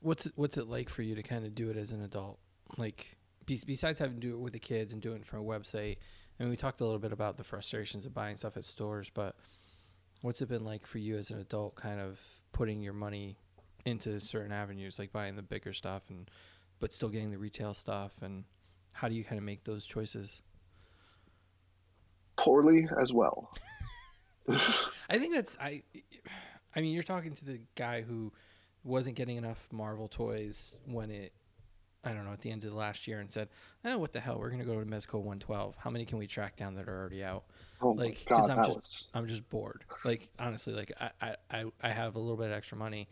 What's it, what's it like for you to kind of do it as an adult? Like besides having to do it with the kids and doing it from a website. I mean, we talked a little bit about the frustrations of buying stuff at stores, but what's it been like for you as an adult, kind of putting your money into certain avenues, like buying the bigger stuff and but still getting the retail stuff, and how do you kind of make those choices? Poorly as well. I think that's I. I mean, you're talking to the guy who wasn't getting enough Marvel toys when it, I don't know, at the end of the last year, and said, "Oh, what the hell? We're gonna go to Mezco 112. How many can we track down that are already out? oh Like, my 'cause god, I'm just- was I'm just bored. Like, honestly, like I, I, I, I have a little bit of extra money.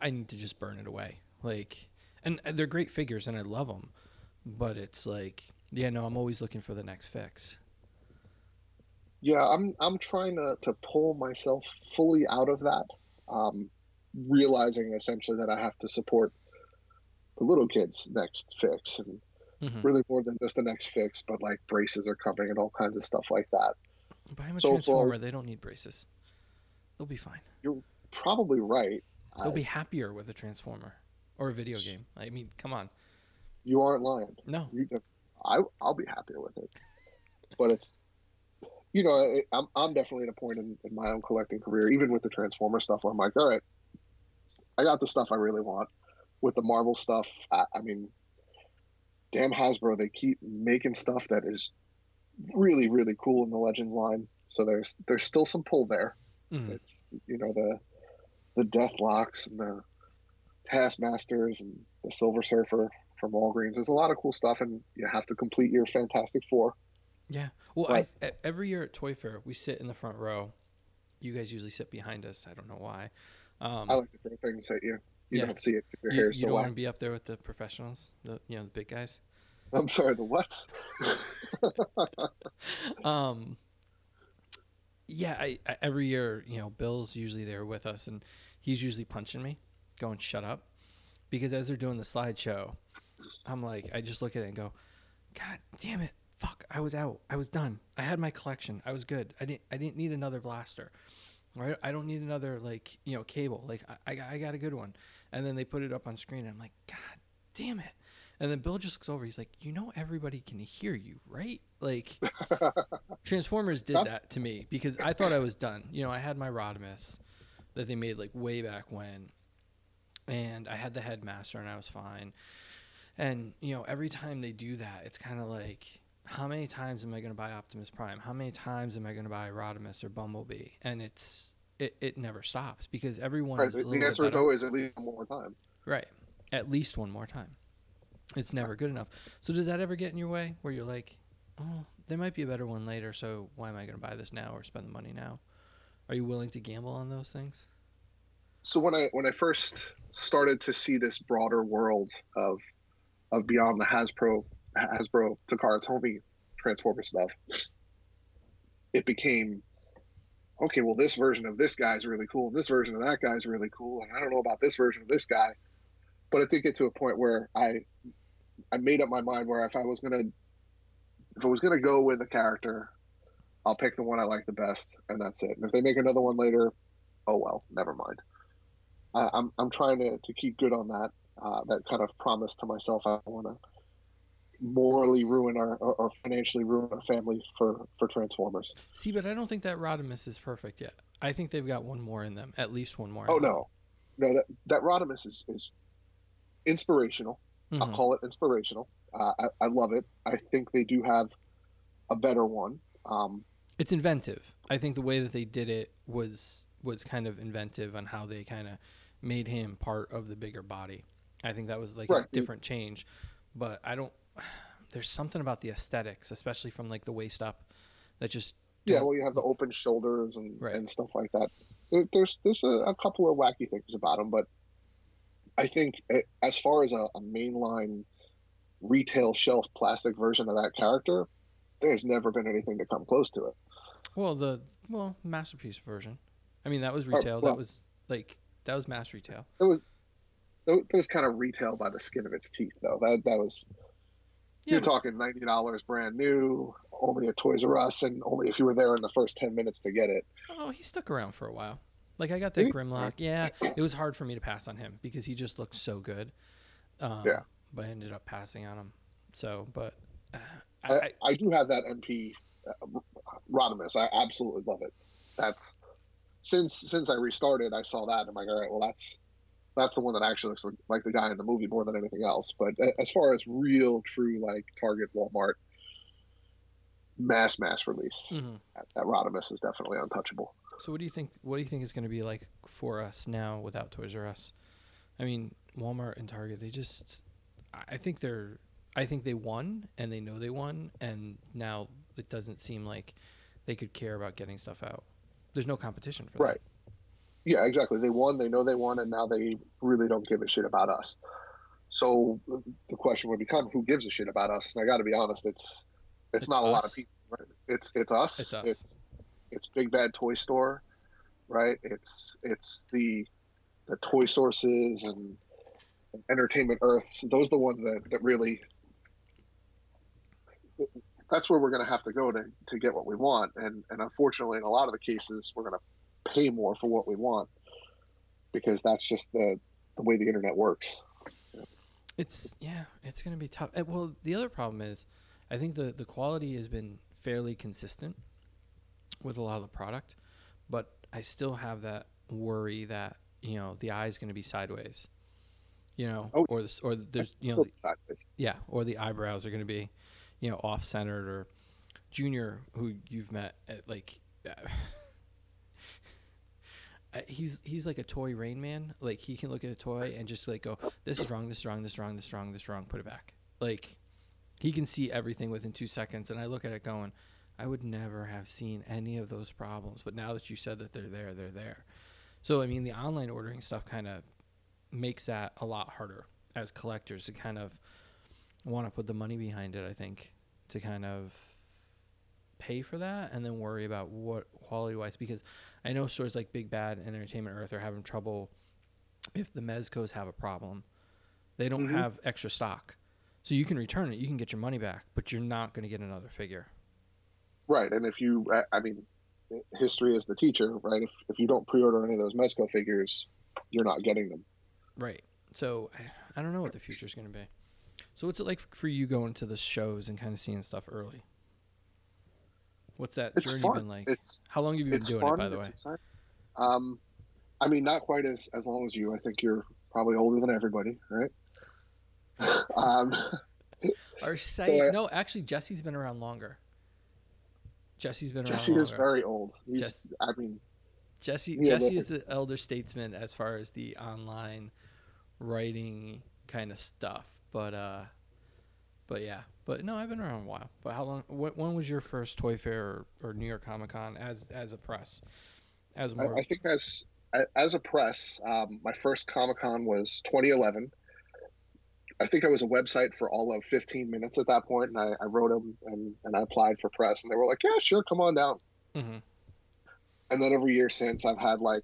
I need to just burn it away. Like, and they're great figures, and I love them, but it's like, yeah, no, I'm always looking for the next fix. Yeah, I'm I'm trying to to pull myself fully out of that, um, realizing essentially that I have to support the little kids' next fix, and Mhm. really more than just the next fix, but like braces are coming and all kinds of stuff like that. Buy him a So far- transformer. They don't need braces. They'll be fine. You're probably right. They'll I- be happier with a transformer or a video game. I mean, come on. you aren't lying. No. You, I I'll be happier with it, but it's you know I'm I'm definitely at a point in, in my own collecting career, even with the Transformer stuff, where I'm like, all right, I got the stuff I really want. With the Marvel stuff, I, I mean, damn Hasbro, they keep making stuff that is really really cool in the Legends line. So there's there's still some pull there. Mhm. It's you know the the Deathlocks and the Taskmasters and the Silver Surfer from Walgreens. There's a lot of cool stuff, and you have to complete your Fantastic Four. Yeah. Well, But- I, every year at Toy Fair, we sit in the front row. You guys usually sit behind us. I don't know why. Um, I like to throw things at you. You Yeah. don't see it your you, hair's you so don't want to be up there with the professionals, the you know the big guys. I'm sorry, the what? um yeah I, I every year you know bill's usually there with us and he's usually punching me going shut up because as they're doing the slideshow i'm like i just look at it and go god damn it fuck i was out i was done i had my collection i was good i didn't i didn't need another blaster right i don't need another like you know cable like i, I, got- I got a good one and then they put it up on screen and i'm like god damn it and then bill just looks over he's like you know everybody can hear you right like Transformers did that to me because I thought I was done. You know, I had my Rodimus that they made like way back when, and I had the Headmaster and I was fine. And you know, every time they do that, it's kind of like, how many times am I going to buy Optimus Prime? How many times am I going to buy Rodimus or Bumblebee? And it's it, it never stops because everyone right, the, little the bit answer is always at least one more time. Right. At least one more time. It's never good enough. So does that ever get in your way where you're like, oh, there might be a better one later, so why am I going to buy this now or spend the money now? Are you willing to gamble on those things? So when I when I first started to see this broader world of of beyond the Hasbro Hasbro Takara Tomy Transformer stuff, it became okay. Well, this version of this guy's really cool, and this version of that guy's really cool, and I don't know about this version of this guy. But it did get to a point where I I made up my mind where if I was gonna if I was gonna go with a character, I'll pick the one I like the best, and that's it. And if they make another one later, oh well, never mind. I, I'm I'm trying to, to keep good on that uh, that kind of promise to myself. I want to morally ruin our or, financially ruin our family for for Transformers. See, but I don't think that Rodimus is perfect yet. I think they've got one more in them, at least one more. Oh them. no, no that that Rodimus is is inspirational. I'll Mhm. call it inspirational. Uh, I, I love it. I think they do have a better one. Um, It's inventive. I think the way that they did it was was kind of inventive on how they kind of made him part of the bigger body. I think that was like Right. a different change, but I don't. There's something about the aesthetics, especially from like the waist up, that just yeah, well, you have the open shoulders and, Right. and stuff like that. There, there's there's a, a couple of wacky things about them, but I think eh, as far as a, a mainline retail shelf plastic version of that character, there's never been anything to come close to it. Well, the well masterpiece version. I mean, that was Oh, retail. well- that was like that was mass retail. It was it was kind of retail by the skin of its teeth, though. That that was Yeah, you're but- talking ninety dollars brand new, only at Toys R Us, and only if you were there in the first ten minutes to get it. Oh, he stuck around for a while. Like I got that? Grimlock. Yeah, it was hard for me to pass on him because he just looked so good. Um, Yeah. But I ended up passing on him. So, but uh, I, I, I, I do have that MP uh, Rodimus. I absolutely love it. That's since since I restarted, I saw that. I'm like, all right, well, that's that's the one that actually looks like, the guy in the movie more than anything else. But as far as real, true, like Target, Walmart, mass mass release, Mhm. that, that Rodimus is definitely untouchable. So what do you think? What do you think is going to be like for us now without Toys R Us? I mean, Walmart and Target. They just. I I think they're. I think they won, and they know they won, and now it doesn't seem like they could care about getting stuff out. There's no competition for that. Right. Yeah, exactly. They won. They know they won, and now they really don't give a shit about us. So the question would become, who gives a shit about us? And I got to be honest, it's it's, It's not a lot of people. Right? It's it's us. It's us. It's it's Big Bad Toy Store, right? It's it's the the toy sources and Entertainment Earths. Those are the ones that that really. That's where we're going to have to go to, to get what we want, and and unfortunately, in a lot of the cases, we're going to pay more for what we want because that's just the the way the internet works. It's yeah, it's gonna be tough. Well, the other problem is, I think the the quality has been fairly consistent with a lot of the product, but I still have that worry that you know the eye is gonna be sideways, you know, Oh, or this, or there's you know sideways. yeah, or the eyebrows are gonna be, you know, off centered or Junior, who you've met at like. He's he's like a toy rain man. Like he can look at a toy and just like go, this is wrong, this is wrong, this is wrong, this is wrong, this is wrong, put it back. Like he can see everything within two seconds, and I look at it going, I would never have seen any of those problems, but now that you said that they're there, they're there. So I mean, the online ordering stuff kind of makes that a lot harder as collectors to kind of want to put the money behind it. I think to kind of pay for that and then worry about what quality wise because I know stores like Big Bad and Entertainment Earth are having trouble if the Mezcos have a problem. They don't Mhm. have extra stock. So you can return it, you can get your money back, but you're not going to get another figure. Right, and if you, I- mean, history is the teacher, right? If if you don't pre-order any of those Mezco figures, you're not getting them. Right. So I- I don't know what the future is going to be. So what's it like for you going to the shows and kind of seeing stuff early? What's that It's journey fun. been like? It's How long have you been doing fun. it, by the way? exciting. Um, I mean, not quite as as long as you. I think you're probably older than everybody, right? um, Our site? I- no, actually, Jesse's been around longer. Jesse's been around Jesse is very old. He's, Jess- I mean, Jesse Yeah, Jesse is the elder statesman as far as the online writing kind of stuff. But uh but yeah. But no, I've been around a while. But how long wh- when was your first Toy Fair or, or New York Comic Con as as a press? As I, more I think as as a press, um, my first Comic Con was 2011. I think I was a website for all of 15 minutes at that point, and I, I wrote them and, and I applied for press, and they were like, "Yeah, sure, come on down." Mhm. And then every year since, I've had like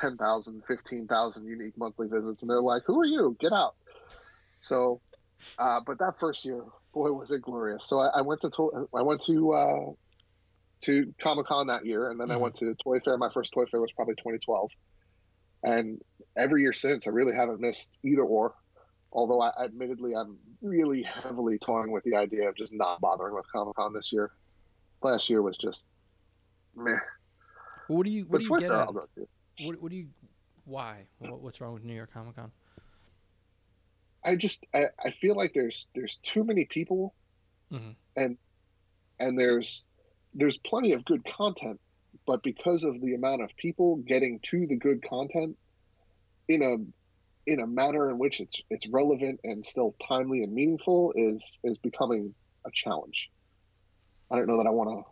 10,000, 15,000 unique monthly visits, and they're like, "Who are you? Get out!" So, uh, but that first year, boy, was it glorious. So I, I went to I went to uh, to Comic Con that year, and then I Mhm. went to Toy Fair. My first Toy Fair was probably 2012, and every year since, I really haven't missed either or. Although I admittedly, I'm really heavily toying with the idea of just not bothering with Comic Con this year. Last year was just meh. what do you what But do you get at? I'll go to. What, what do you why? What, what's wrong with New York Comic Con? I just I, I feel like there's there's too many people, Mhm. and and there's there's plenty of good content, but because of the amount of people getting to the good content in a in a manner in which it's it's relevant and still timely and meaningful is is becoming a challenge. I don't know that I want to.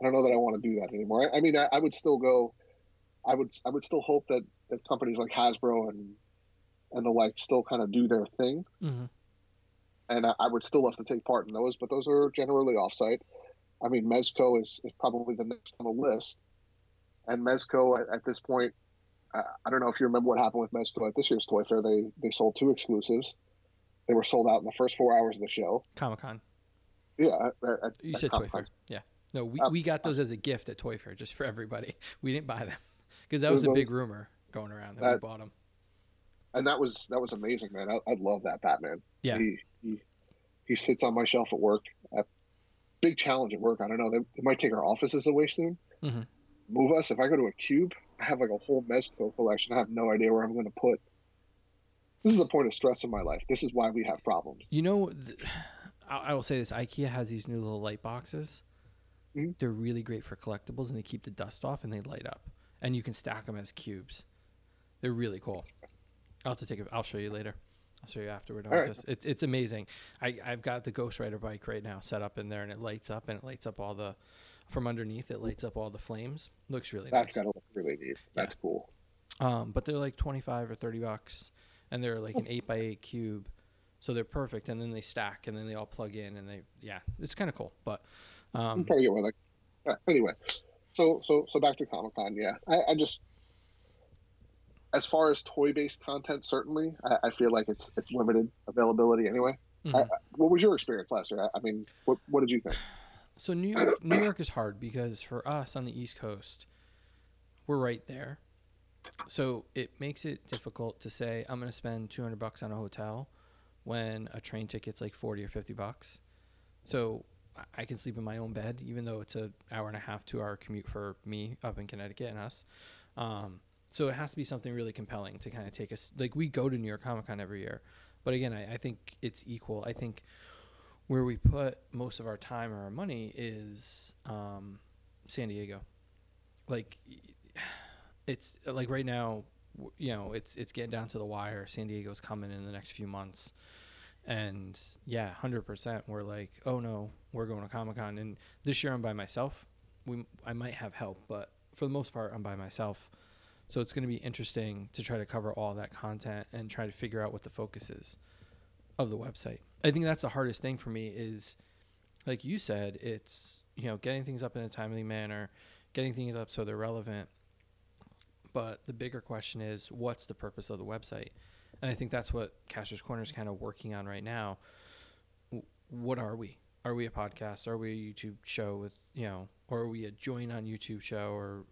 I don't know that I want to do that anymore. I, I mean, I, I would still go. I would I would still hope that, that companies like Hasbro and and the like still kind of do their thing hmm and I, I would still love to take part in those, but those are generally offsite. I mean, Mezco is, is probably the next on the list, and Mezco at, at this point, I, I don't know if you remember what happened with Mezco at this year's Toy Fair. They they sold two exclusives. They were sold out in the first four hours of the show. Comic Con. Yeah, at, at, You said Toy. Fair. Yeah. No, we, Uh, we got those as a gift at Toy Fair just for everybody. We didn't buy them because that was a big rumor going around that, we bought them. And that was that was amazing, man. I, I love that Batman. Yeah. he, he he sits on my shelf at work. A big challenge at work. I don't know. They, they might take our offices away soon. Mhm. Move us. If I go to a cube, I have like a whole Mezco collection. I have no idea where I'm going to put. This is a point of stress in my life. This is why we have problems. You know, th- I, I will say this: IKEA has these new little light boxes. Mhm. They're really great for collectibles, and they keep the dust off, and they light up, and you can stack them as cubes. They're really cool. I'll have to take I'll show you later. I'll show you after we're done All with right. this. It's it's amazing. I I've got the Ghost Rider bike right now set up in there, and it lights up, and it lights up all the from underneath. It lights up all the flames. Looks really That's nice. got to look really neat. That's cool. Um, but they're like twenty five or thirty bucks, and they're like an eight by eight cube, so they're perfect. And then they stack, and then they all plug in, and they yeah, it's kind of cool. But um, probably get one like yeah, anyway. So so so back to Comic Con. Yeah, I, I just as far as toy based content, certainly I, I feel like it's it's limited availability anyway. mhm. I, what was your experience last year? I, mean, what what did you think? So New York, New York is hard because for us on the East Coast, we're right there. So it makes it difficult to say I'm going to spend 200 bucks on a hotel when a train ticket's like 40 or 50 bucks. So I- I can sleep in my own bed, even though it's an hour and a half, two hour commute for me up in Connecticut and us. Um, so it has to be something really compelling to kind of take us. Like we go to New York Comic Con every year, but again, I, I think it's equal. I think where we put most of our time or our money is um, San Diego. Like it's like right now, you know, it's it's getting down to the wire. San Diego's coming in the next few months, and yeah, hundred percent. We're like, oh no, we're going to Comic Con, and this year I'm by myself. We I might have help, but for the most part, I'm by myself. So it's going to be interesting to try to cover all that content and try to figure out what the focus is of the website. I think that's the hardest thing for me is like you said, it's you know, getting things up in a timely manner, getting things up so they're relevant. But the bigger question is what's the purpose of the website? And I think that's what Caster's Corner is kind of working on right now. What are we? Are we a podcast? Are we a YouTube show with, you know, or are we a join on YouTube show or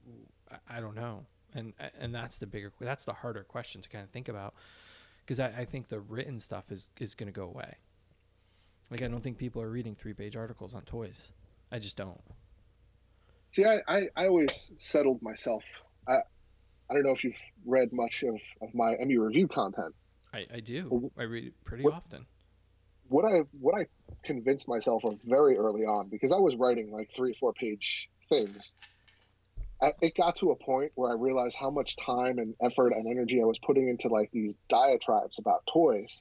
I don't know. And and that's the bigger that's the harder question to kind of think about because I, I think the written stuff is is going to go away. Like I don't think people are reading three page articles on toys. I just don't. See, I, I, I always settled myself. I I don't know if you've read much of, of my MU review content. I, I do. Well, I read it pretty what- often. What I what I convinced myself of very early on because I was writing like three or four page things. I, it got to a point where I realized how much time and effort and energy I was putting into like these diatribes about toys,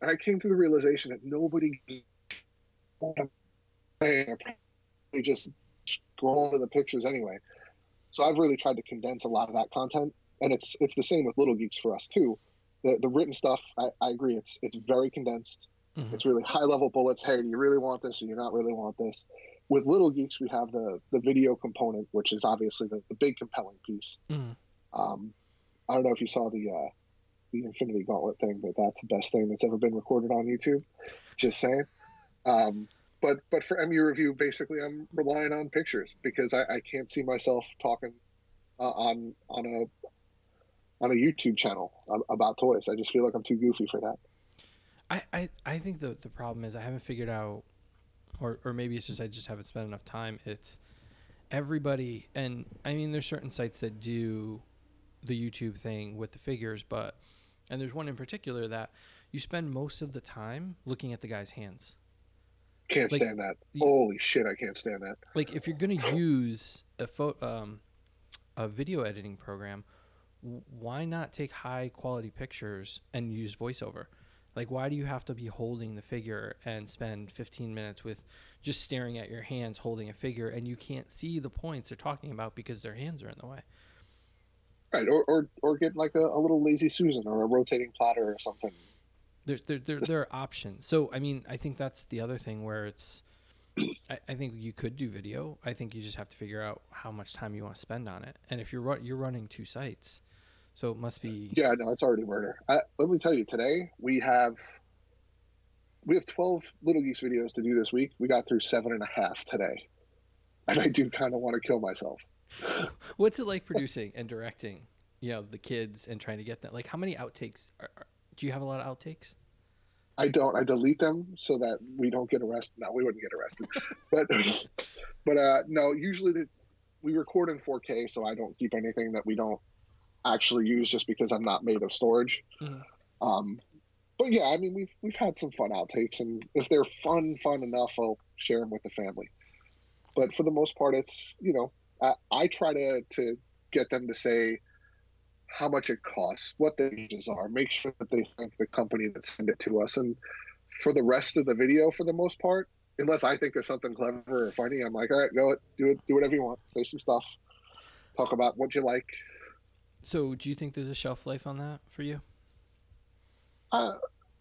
and I came to the realization that nobody they just scroll to the pictures anyway. So I've really tried to condense a lot of that content, and it's it's the same with Little Geeks for us too. The the written stuff, I, I agree, it's it's very condensed. Mhm. It's really high level bullets. Hey, do you really want this or you not really want this? With Little Geeks, we have the the video component, which is obviously the, the big compelling piece. Mhm. Um, I don't know if you saw the uh, the Infinity Gauntlet thing, but that's the best thing that's ever been recorded on YouTube. Just saying. Um, but but for MU review, basically, I'm relying on pictures because I, I can't see myself talking uh, on on a on a YouTube channel about toys. I just feel like I'm too goofy for that. I, I, I think the the problem is I haven't figured out or or maybe it's just I just haven't spent enough time. It's everybody and I mean there's certain sites that do the YouTube thing with the figures, but and there's one in particular that you spend most of the time looking at the guy's hands. Can't Like, stand that. you- Holy shit, I can't stand that. like if you're going to use a pho- um, a video editing program, w- why not take high quality pictures and use voiceover? Like why do you have to be holding the figure and spend 15 minutes with just staring at your hands holding a figure and you can't see the points they're talking about because their hands are in the way? Right, or or, or get like a, a little lazy Susan or a rotating platter or something. There's there there, there are options. So I mean, I think that's the other thing where it's. I, I think you could do video. I think you just have to figure out how much time you want to spend on it. And if you're you're running two sites, so it must be. Yeah, no, it's already murder. I, let me tell you, today we have we have twelve Little Geeks videos to do this week. We got through seven and a half today, and I do kind of want to kill myself. What's it like producing and directing? You know, the kids and trying to get that. Like, how many outtakes? Are, are, do you have a lot of outtakes? I don't. I delete them so that we don't get arrested. No, we wouldn't get arrested, but but uh, no. Usually the, we record in 4K, so I don't keep anything that we don't actually use just because I'm not made of storage. Mhm. Um, but yeah, I mean we've we've had some fun outtakes, and if they're fun fun enough, I'll share them with the family. But for the most part, it's you know I, I try to to get them to say how much it costs, what the ages are, make sure that they thank the company that sent it to us, and for the rest of the video, for the most part, unless I think of something clever or funny, I'm like, all right, go it, do it, do whatever you want, say some stuff, talk about what you like. So, do you think there's a shelf life on that for you? Uh,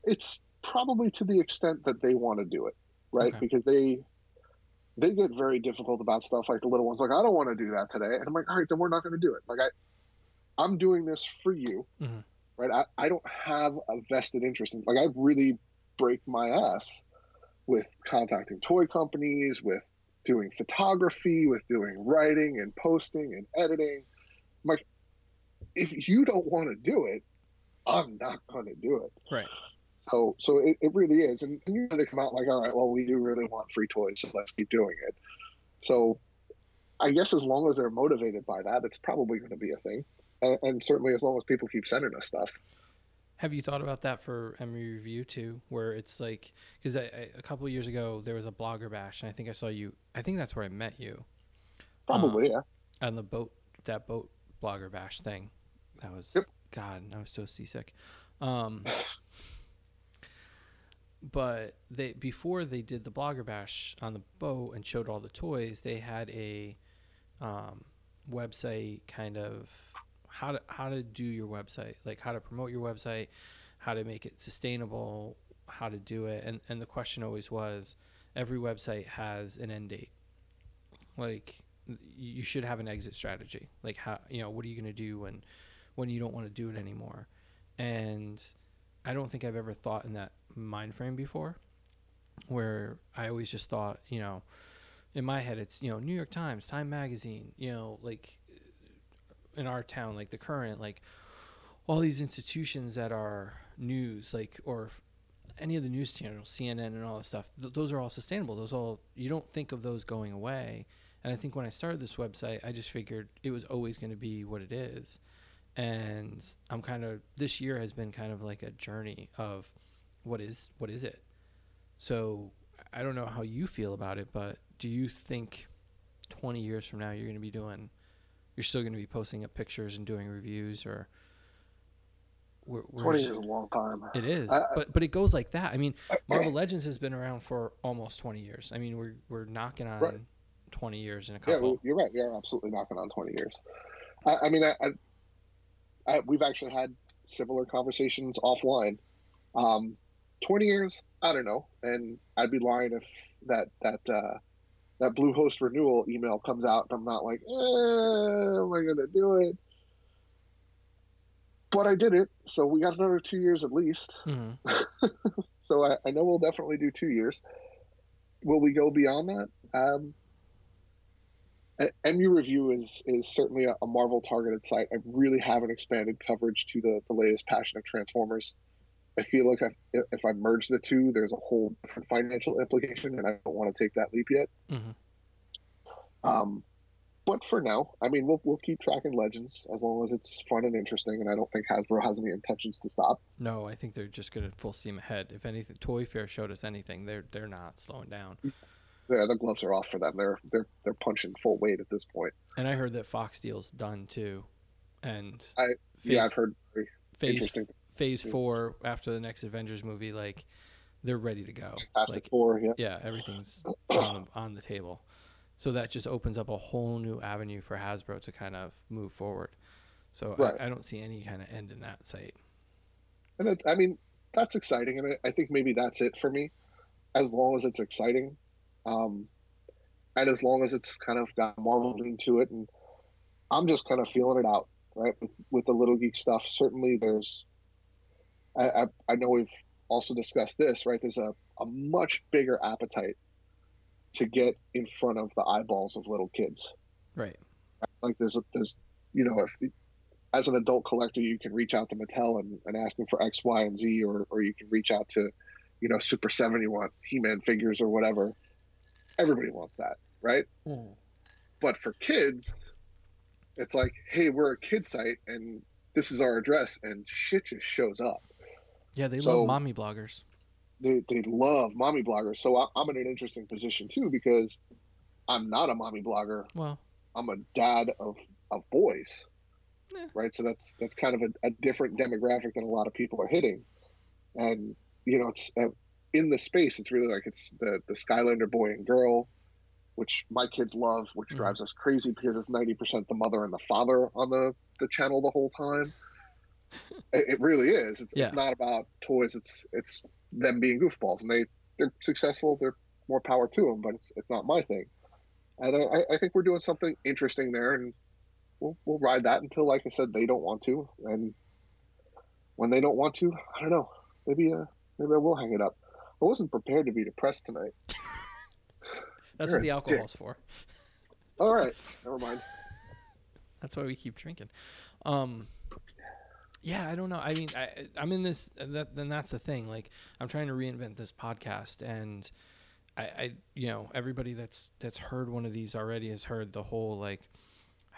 it's probably to the extent that they want to do it, right? Okay. Because they they get very difficult about stuff like the little ones. Like, I don't want to do that today, and I'm like, all right, then we're not going to do it. Like, I I'm doing this for you, Mhm. right? I, I don't have a vested interest in. Like, I really break my ass with contacting toy companies, with doing photography, with doing writing and posting and editing. I'm like, if you don't want to do it, I'm not going to do it. Right. So, so it, it really is. And, and usually they come out like, all right, well, we do really want free toys, so let's keep doing it. So, I guess as long as they're motivated by that, it's probably going to be a thing. And, and certainly as long as people keep sending us stuff. Have you thought about that for MU Review too, where it's like, because a couple of years ago there was a blogger bash, and I think I saw you. I think that's where I met you Probably, um, yeah. on the boat, that boat blogger bash thing. That was Yep. God, I was so seasick. Um, but they before they did the blogger bash on the boat and showed all the toys, they had a um, website kind of how to how to do your website, like how to promote your website, how to make it sustainable, how to do it, and and the question always was, every website has an end date, like you should have an exit strategy, like how you know what are you going to do when when you don't want to do it anymore, and I don't think I've ever thought in that mind frame before, where I always just thought, you know, in my head it's you know New York Times, Time Magazine, you know, like in our town, like the current, like all these institutions that are news, like or any of the news channels, CNN and all that stuff. Th- those are all sustainable. Those all you don't think of those going away. And I think when I started this website, I just figured it was always going to be what it is. And I'm kind of this year has been kind of like a journey of what is what is it. So I don't know how you feel about it, but do you think 20 years from now you're going to be doing you're still going to be posting up pictures and doing reviews or where, 20 where's- years is a long time. it is, I- but but it goes like that. I mean, Marvel Legends has been around for almost 20 years. I mean, we're we're knocking on Right. 20 years in a couple. we- you're right. We are absolutely knocking on 20 years. I, I mean, I, I, we've actually had similar conversations offline. Um, 20 years, I don't know, and I'd be lying if that that uh, that Bluehost renewal email comes out and I'm not like, eh, am I gonna do it? But I did it, so we got another two years at least. hmm so I, I know we'll definitely do two years. Will we go beyond that? Um, MU Review is is certainly a, a Marvel targeted site. I really haven't expanded coverage to the, the latest passion of Transformers. I feel like I, if I merge the two, there's a whole different financial implication, and I don't want to take that leap yet. Mhm. Um, but for now, I mean, we'll we'll keep tracking Legends as long as it's fun and interesting, and I don't think Hasbro has any intentions to stop. No, I think they're just going to full steam ahead. If anything, Toy Fair showed us anything, they're they're not slowing down. Yeah, the gloves are off for them. They're they're they're punching full weight at this point. And I heard that Fox deal's done too, and I- phase, yeah, I've heard. very phase interesting. phase four after the next Avengers movie, like they're ready to go. Fantastic Like Four. Yeah, yeah, everything's on the, on the table. So that just opens up a whole new avenue for Hasbro to kind of move forward. So Right. I, I don't see any kind of end in that site. and it, I mean that's exciting, and I, I think maybe that's it for me. As long as it's exciting, um, and as long as it's kind of got Marvel lean to it, and I'm just kind of feeling it out, right? With with the little geek stuff, certainly there's. I I, I know we've also discussed this, right? There's a, a much bigger appetite to get in front of the eyeballs of little kids. Right. like there's a, there's you know if as an adult collector you can reach out to Mattel and, and ask them for X, Y, and Z, or or you can reach out to you know Super Seventy One want He-Man figures or whatever. Everybody wants that, right? But for kids, it's like, hey, we're a kid site and this is our address, and shit just shows up. Yeah, they So- love mommy bloggers. They they love mommy bloggers, so I, I'm in an interesting position too because I'm not a mommy blogger. Well, I'm a dad of of boys, Yeah. right? So that's that's kind of a, a different demographic than a lot of people are hitting, and you know, it's uh, in the space. It's really like it's the the Skylander boy and girl, which my kids love, which Mhm. drives us crazy because it's ninety percent the mother and the father on the the channel the whole time. it, it really is. It's, Yeah. it's not about toys. It's it's them being goofballs, and they they're successful. They're more power to them, but it's it's not my thing. And I, I- I think we're doing something interesting there, and we'll we'll ride that until, like I said, they don't want to, and when they don't want to, I don't know. Maybe uh maybe I will hang it up. I wasn't prepared to be depressed tonight. That's You're what the alcohol's for. All right, never mind. That's why we keep drinking. Um, yeah, I don't know. I mean, I, I'm in this. That then that's the thing. Like, I'm trying to reinvent this podcast, and I, I, you know, everybody that's that's heard one of these already has heard the whole like,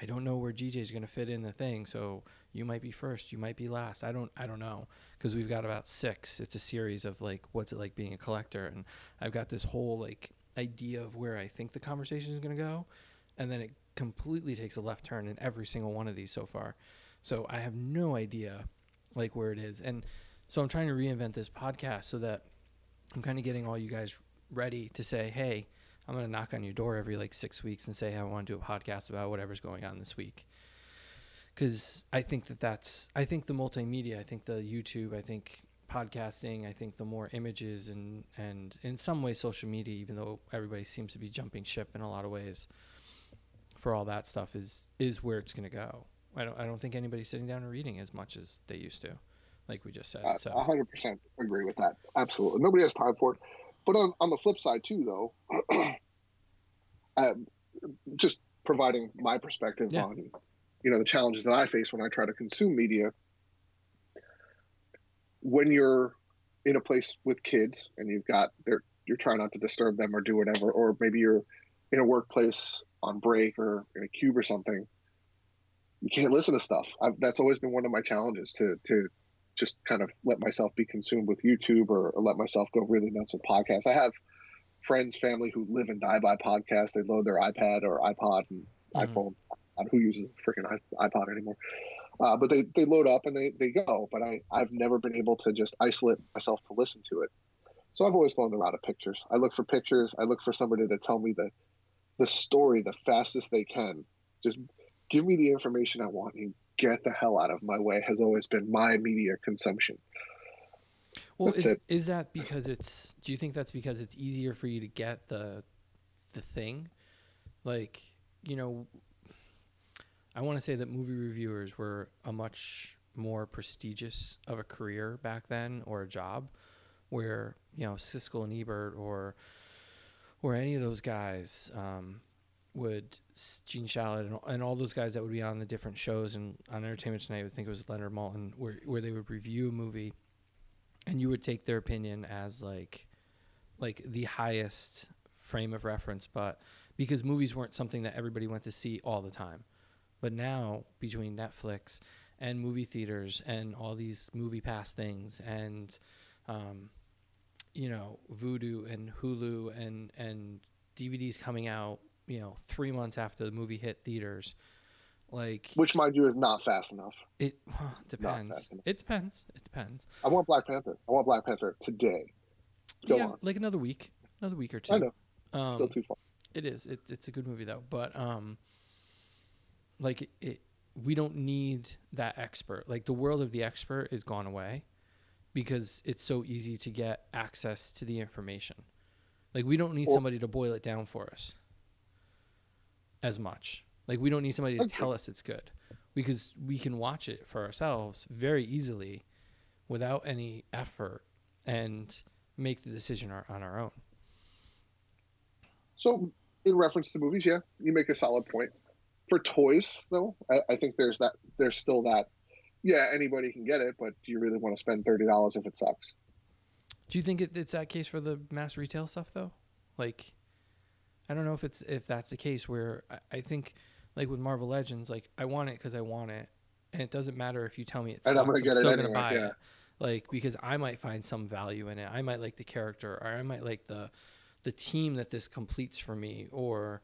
I don't know where GJ's gonna fit in the thing. So you might be first, you might be last. I don't, I don't know, because we've got about six. It's a series of like, what's it like being a collector, and I've got this whole like idea of where I think the conversation is gonna go, and then it completely takes a left turn in every single one of these so far. So I have no idea like where it is. And so I'm trying to reinvent this podcast so that I'm kind of getting all you guys ready to say, "Hey, I'm going to knock on your door every like 6 weeks and say hey, I want to do a podcast about whatever's going on this week." Cuz I think that that's I think the multimedia, I think the YouTube, I think podcasting, I think the more images and and in some ways social media even though everybody seems to be jumping ship in a lot of ways for all that stuff is is where it's going to go. I don't I don't think anybody's sitting down and reading as much as they used to, like we just said. I so 100% agree with that. Absolutely. Nobody has time for it. But on, on the flip side, too, though, um, just providing my perspective Yeah. on, you know, the challenges that I face when I try to consume media. When you're in a place with kids and you've got, they're, you're trying not to disturb them or do whatever, or maybe you're in a workplace on break or in a cube or something, you can't listen to stuff. I've, that's always been one of my challenges to to just kind of let myself be consumed with YouTube or, or let myself go really nuts with podcasts. I have friends, family who live and die by podcasts. They load their iPad or iPod and Mhm. iPhone. Who uses a freaking iPod anymore. Uh, but they, they load up and they, they go. But I, I've never been able to just isolate myself to listen to it. So I've always gone the route of pictures. I look for pictures. I look for somebody to tell me the, the story the fastest they can. Just give me the information I want and get the hell out of my way has always been my media consumption. well, that's is it. is that because it's? Do you think that's because it's easier for you to get the the thing, like you know? I want to say that movie reviewers were a much more prestigious of a career back then or a job, where you know Siskel and Ebert or or any of those guys um, would Gene Shalit and, and all those guys that would be on the different shows and on Entertainment Tonight. I think it was Leonard Maltin, where where they would review a movie, and you would take their opinion as like like the highest frame of reference, but because movies weren't something that everybody went to see all the time. But now between Netflix and movie theaters and all these movie pass things and um, you know Vudu and Hulu and and DVDs coming out you know three months after the movie hit theaters, like Which, mind you, is not fast enough. it depends. enough. It depends. It depends. I want Black Panther. I want Black Panther today. Go Yeah, on. like another week, another week or two. I know. Um, Still too far. It is. It's it's a good movie though, but um, like it, it, we don't need that expert. Like the world of the expert is gone away, because it's so easy to get access to the information. Like we don't need Well- somebody to boil it down for us. As much. Like we don't need somebody to Okay. tell us it's good, because we can watch it for ourselves very easily, without any effort, and make the decision on our own. So, in reference to movies, yeah, you make a solid point. For toys, though, I, I think there's that. There's still that. Yeah, anybody can get it, but do you really want to spend thirty dollars if it sucks? Do you think it, it's that case for the mass retail stuff though? Like, I don't know if it's if that's the case where I, I think like with Marvel Legends, like I want it because I want it, and it doesn't matter if you tell me it sucks. I'm gonna get it still anyway, gonna buy yeah. it, like because I might find some value in it. I might like the character, or I might like the the team that this completes for me, or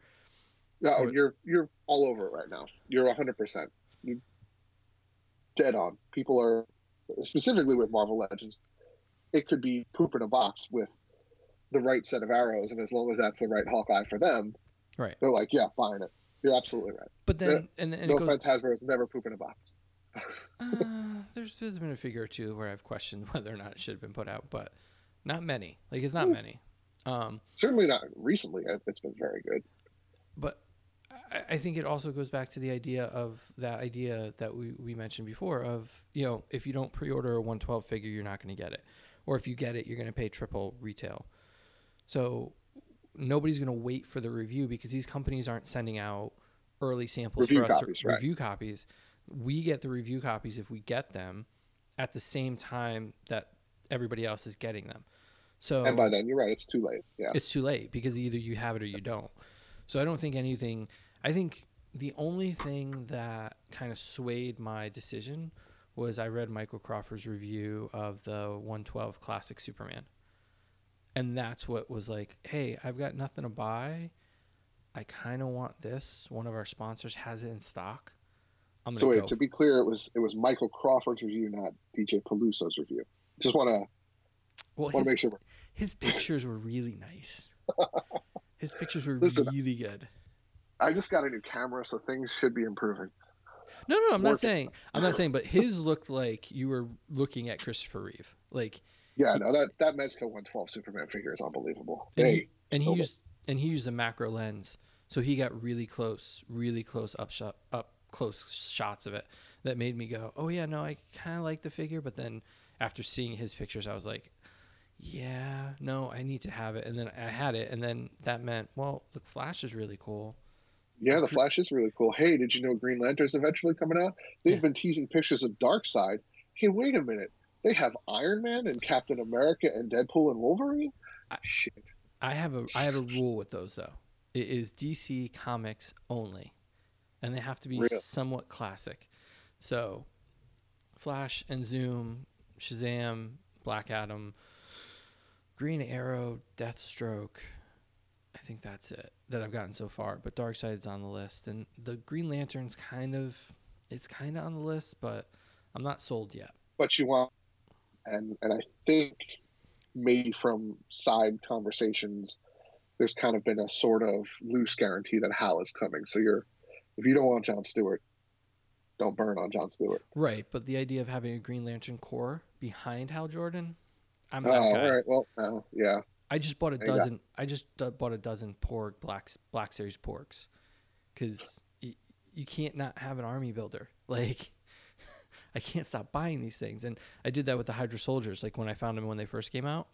No, Or- you're you're all over it right now. You're hundred percent. You dead on. People are specifically with Marvel Legends. It could be poop in a box with the right set of arrows, and as long as that's the right Hawkeye for them, right. they're like, yeah, buying it. You're absolutely right. But then and, and no goes offense, Hasbro is never poop in a box. uh, there's there's been a figure or two where I've questioned whether or not it should have been put out, but not many. Like it's not Hmm. many. Um, Certainly not recently. It- It's been very good. but I, think it also goes back to the idea of that idea that we, we mentioned before of you know if you don't pre-order a 112 figure you're not going to get it or if you get it you're going to pay triple retail so nobody's going to wait for the review because these companies aren't sending out early samples Review for us copies, to right. review copies we get the review copies if we get them at the same time that everybody else is getting them so And by then, you're right. It's too late. Yeah. it's too late because either you have it or you don't. So I don't think anything. I think the only thing that kind of swayed my decision was I read Michael Crawford's review of the 112 Classic Superman, and that's what was like. Hey, I've got nothing to buy. I kind of want this. One of our sponsors has it in stock. I'm So wait, go. to be clear, it was it was Michael Crawford's review, not DJ Peluso's review. Just want to well, want to make sure. his pictures were really nice. His pictures were Listen, really good. I just got a new camera, so things should be improving. No, no, I'm not saying. I'm not saying, but his looked like you were looking at Christopher Reeve. Like, Yeah, no, that that Mezco 112 Superman figure is unbelievable. and Hey, he and he used and he used a macro lens, so he got really close, really close up shot, up close shots of it that made me go, oh yeah, no, I kind of like the figure, but then after seeing his pictures, I was like, yeah, no, I need to have it, and then I had it, and then that meant, well, the Flash is really cool. Yeah, the Flash is really cool. Hey, did you know Green Lantern's eventually coming out? They've Yeah. been teasing pictures of Darkseid. Hey, wait a minute. They have Iron Man and Captain America and Deadpool and Wolverine. I- Shit. I have a I have a rule with those though. It is DC comics only, and they have to be somewhat classic. So, Flash and Zoom, Shazam, Black Adam, Green Arrow, Deathstroke. I think that's it that I've gotten so far. But Dark Darkseid's on the list, and the Green Lantern's kind of it's kind of on the list, but I'm not sold yet. But you want, and and I think maybe from side conversations, there's kind of been a sort of loose guarantee that Hal is coming. So you're, if you don't want John Stewart, don't burn on John Stewart. Right, but the idea of having a Green Lantern Corps behind Hal Jordan, I'm Oh, that all guy. right. Well, no, yeah. I just bought a There dozen. I just bought a dozen Porg Black Black Series Porgs, because y- you can't not have an army builder. Like, I can't stop buying these things, and I did that with the Hydra Soldiers. Like when I found them when they first came out,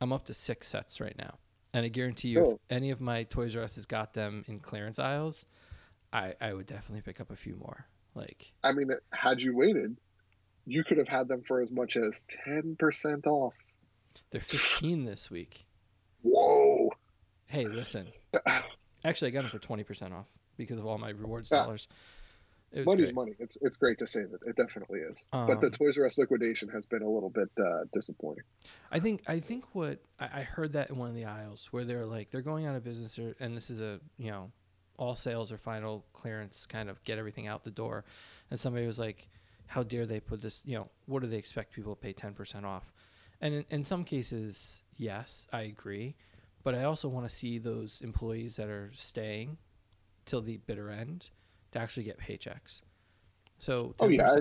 I'm up to six sets right now, and I guarantee you, Cool. if any of my Toys R Us has got them in clearance aisles, I I would definitely pick up a few more. Like, I mean, had you waited, you could have had them for as much as ten percent off. They're 15 this week. Whoa. Hey, listen. Actually, I got them for 20% off because of all my rewards dollars. It was Money's great. money. It's it's great to save it. It definitely is. but the Um, Toys R Us liquidation has been a little bit uh, disappointing. I think I think what I, I heard that in one of the aisles where they're like they're going out of business or, and this is a you know all sales or final clearance kind of get everything out the door, and somebody was like, how dare they put this you know what do they expect people to pay ten percent off, and in, in some cases yes I agree, but I also want to see those employees that are staying till the bitter end to actually get paychecks. So Oh 10%, yeah, I,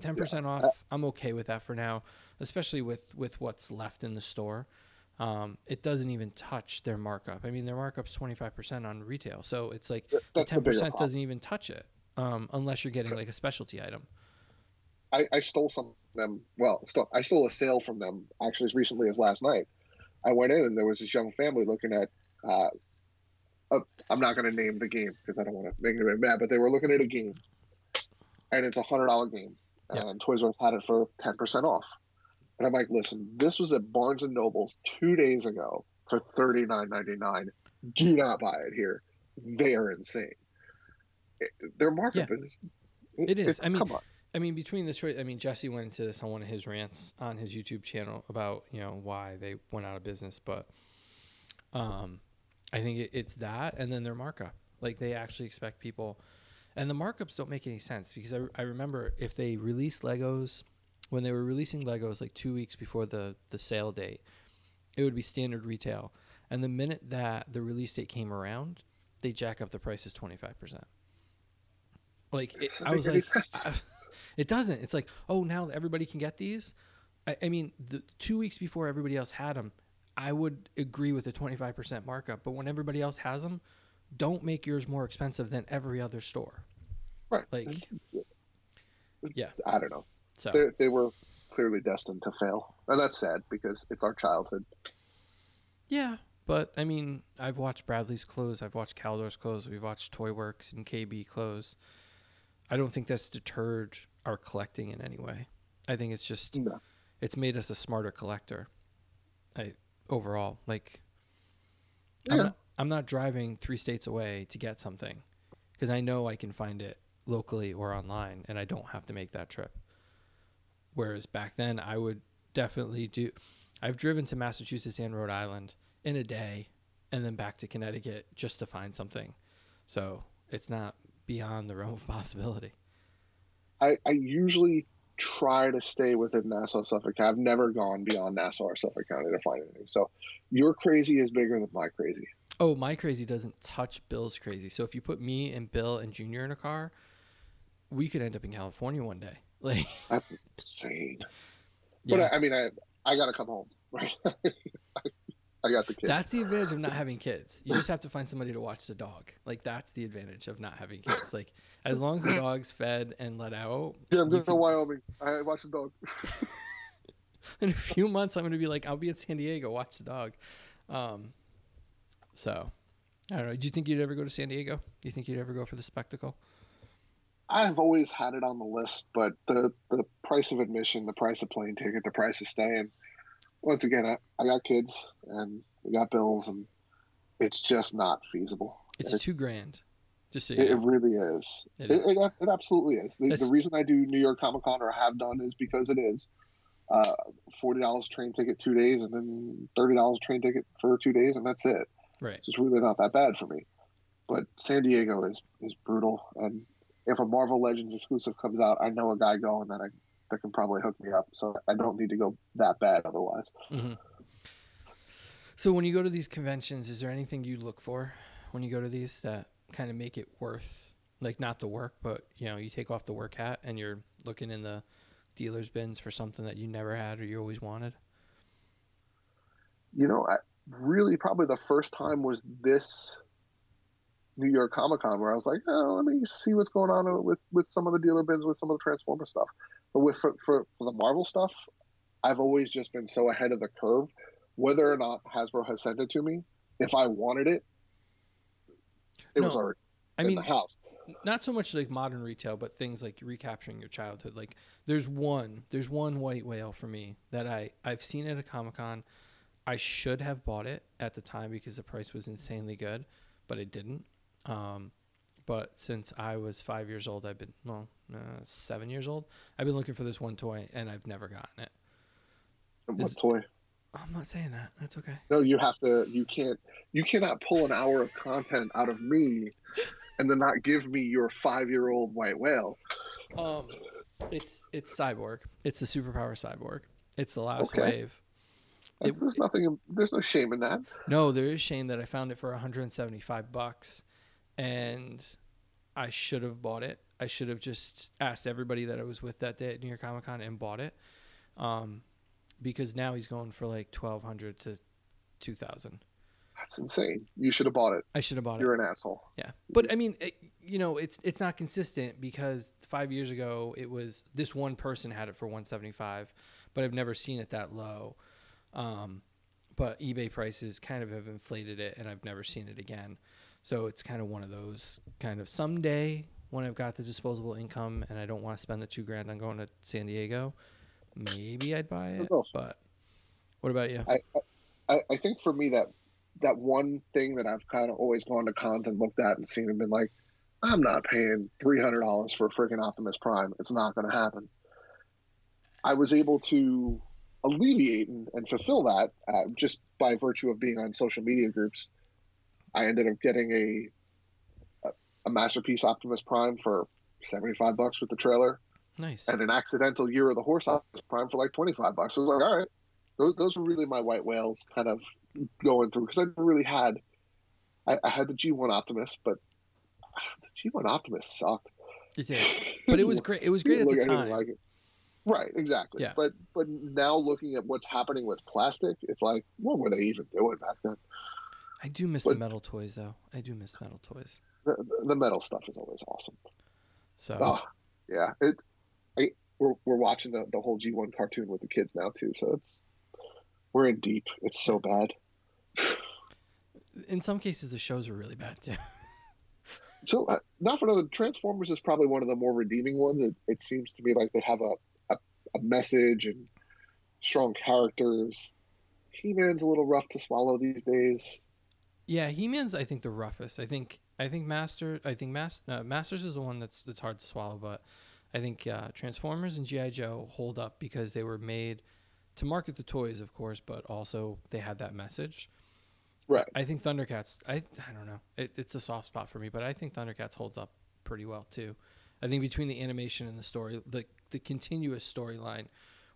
ten percent off. I'm okay with that for now, especially with with what's left in the store. Um, it doesn't even touch their markup. I mean, their markup's twenty five percent on retail, so it's like the that's the ten bigger percent problem. doesn't even touch it, um, unless you're getting like a specialty item. I, I stole some of them. Well, I stole a sale from them actually as recently as last night. I went in and there was this young family looking at. Uh, a, I'm not going to name the game because I don't want to make anybody mad, but they were looking at a game, and it's a hundred dollar game, Yeah. and Toys R Us had it for ten percent off. And I'm like, listen, this was at Barnes and Nobles two days ago for thirty nine ninety nine. Do not buy it here. They are insane. It- their markup is. It is. it's- I mean, come on. I mean, between the choice, I mean, Jesse went into this on one of his rants on his YouTube channel about you know why they went out of business, but um, I think it, it's that, and then their markup. Like they actually expect people, and the markups don't make any sense because I, I remember if they released Legos when they were releasing Legos like two weeks before the the sale date, it would be standard retail, and the minute that the release date came around, they jack up the prices twenty five percent. Like it, I was like, It doesn't. It's like, oh, now everybody can get these. I, I mean, the two weeks before everybody else had them, I would agree with a 25% markup. But when everybody else has them, don't make yours more expensive than every other store. Right. Like, yeah. I don't know. So They, they were clearly destined to fail, and that's sad because it's our childhood. Yeah, but I mean, I've watched Bradlees close. I've watched Caldor's close. We've watched Toy Works and KB close. I don't think that's deterred our collecting in any way. I think it's just No. it's made us a smarter collector. I overall like. Yeah. I'm not, I'm not driving three states away to get something, because I know I can find it locally or online, and I don't have to make that trip. Whereas back then, I would definitely do. I've driven to Massachusetts and Rhode Island in a day, and then back to Connecticut just to find something. So it's not beyond the realm of possibility. I, I usually try to stay within Nassau Suffolk. I've never gone beyond Nassau or Suffolk County to find anything. So your crazy is bigger than my crazy. Oh, my crazy doesn't touch Bill's crazy. So if you put me and Bill and Junior in a car, we could end up in California one day. Like, That's insane. yeah, But I, I mean, I I gotta come home. Right. I got the kids. that's the advantage of not having kids. You just have to find somebody to watch the dog. Like that's the advantage of not having kids. Like as long as the dog's fed and let out, yeah, I'm going to Wyoming. I watch the dog. in a few months I'm gonna be like, I'll be in San Diego, watch the dog. Um, so I don't know. Do you think you'd ever go to San Diego? Do you think you'd ever go for the spectacle? I've always had it on the list, but the the price of admission, the price of plane ticket, the price of staying. Once again, I, I got kids and we got bills, and it's just not feasible. It's It- two grand. Just so It, it really is. It It, is. it, it absolutely is. The, the reason I do New York Comic Con or have done is because it is uh, forty dollars train ticket two days, and then thirty dollars train ticket for two days, and that's it. Right. It's really not that bad for me. But San Diego is is brutal, and if a Marvel Legends exclusive comes out, I know a guy going that I that can probably hook me up. So I don't need to go that bad otherwise. hmm So when you go to these conventions, is there anything you look for when you go to these that kind of make it worth, like not the work, but you know, you take off the work hat and you're looking in the dealer's bins for something that you never had or you always wanted? you know, I really probably the first time was this New York Comic Con where I was like, oh, let me see what's going on with with some of the dealer bins with some of the Transformer stuff. But with for, for, for the Marvel stuff, I've always just been so ahead of the curve. Whether or not Hasbro has sent it to me, if I wanted it, it was already I in mean, the house. not so much like modern retail, but things like recapturing your childhood. Like there's one, there's one white whale for me that I I've seen at a Comic Con. I should have bought it at the time because the price was insanely good, but I didn't. Um, but since I was five years old, I've been well uh, seven years old. I've been looking for this one toy and I've never gotten it. What is- toy? I'm not saying that. That's okay. No, you have to. You can't. You cannot pull an hour of content out of me, and then not give me your five-year-old white whale. Um, it's it's cyborg. It's the superpower cyborg. It's the last Okay. wave. It- there's nothing. There's no shame in that. No, there is shame that I found it for 175 bucks, and I should have bought it. I should have just asked everybody that I was with that day at New York Comic Con and bought it, um, because now he's going for like 1,200 to 2,000. That's insane. You should have bought it. I should have bought it. You're an asshole. Yeah, but I mean, it, you know, it's it's not consistent because five years ago it was this one person had it for 175, but I've never seen it that low. Um, but eBay prices kind of have inflated it, and I've never seen it again. So it's kind of one of those kind of someday when I've got the disposable income and I don't want to spend the two grand on going to San Diego, maybe I'd buy it. But what about you? I, I, I think for me that that one thing that I've kind of always gone to cons and looked at and seen and been like, I'm not paying three hundred dollars for a freaking Optimus Prime. It's not going to happen. I was able to alleviate and, and fulfill that uh, just by virtue of being on social media groups. I ended up getting a a, a masterpiece Optimus Prime for seventy five bucks with the trailer Nice. and an accidental year of the horse Optimus Prime for like 25 bucks. I was like, all right, those, those were really my white whales kind of going through because I never really had, I, I had the G1 Optimus, but the G1 Optimus sucked. It did, but it was great. It was great at the time. Like right, exactly. Yeah. But but now looking at what's happening with plastic, it's like, what were they even doing back then? I do miss but, the metal toys, though. I do miss metal toys. The, the metal stuff is always awesome. So, oh, yeah, it. I, we're we're watching the, the whole G one cartoon with the kids now too, so it's we're in deep. It's so bad. In some cases, the shows are really bad too. so, uh, not for nothing, Transformers is probably one of the more redeeming ones. It, it seems to me like they have a, a, a message and strong characters. He Man's a little rough to swallow these days. Yeah, He Man's I think the roughest. I think I think Master I think Mas- uh, Masters is the one that's that's hard to swallow, but I think uh, Transformers and GI Joe hold up because they were made to market the toys, of course, but also they had that message. Right. I think Thundercats. I I don't know. It, it's a soft spot for me, but I think Thundercats holds up pretty well too. I think between the animation and the story, the the continuous storyline,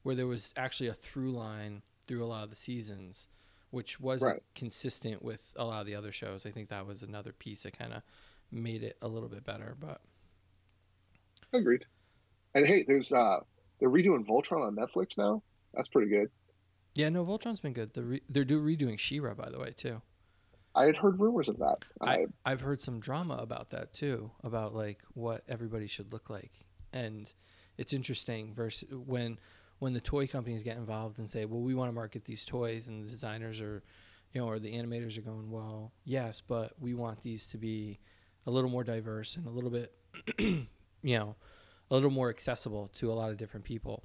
where there was actually a through line through a lot of the seasons which wasn't right. consistent with a lot of the other shows. I think that was another piece that kind of made it a little bit better. But agreed. And hey, there's uh they're redoing Voltron on Netflix now. That's pretty good. Yeah, no, Voltron's been good. They're re- they're do redoing She-Ra by the way too. I had heard rumors of that. I, I've heard some drama about that too, about like what everybody should look like, and it's interesting. Versus when when the toy companies get involved and say, well, we want to market these toys, and the designers are, you know, or the animators are going, well, yes, but we want these to be a little more diverse and a little bit, you know, a little more accessible to a lot of different people.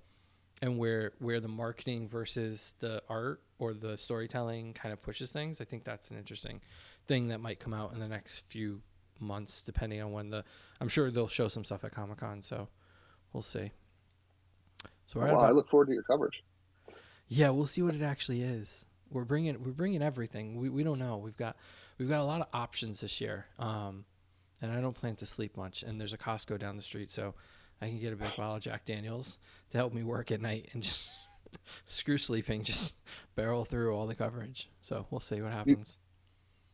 And where where the marketing versus the art or the storytelling kind of pushes things, I think that's an interesting thing that might come out in the next few months, depending on when the. I'm sure they'll show some stuff at Comic Con, so we'll see. So well, about, I look forward to your coverage. Yeah, we'll see what it actually is. We're bringing we're bringing everything. We we don't know. We've got we've got a lot of options this year. Um, and I don't plan to sleep much. And there's a Costco down the street, so I can get a big bottle of Jack Daniels to help me work at night and just screw sleeping, just barrel through all the coverage. So we'll see what happens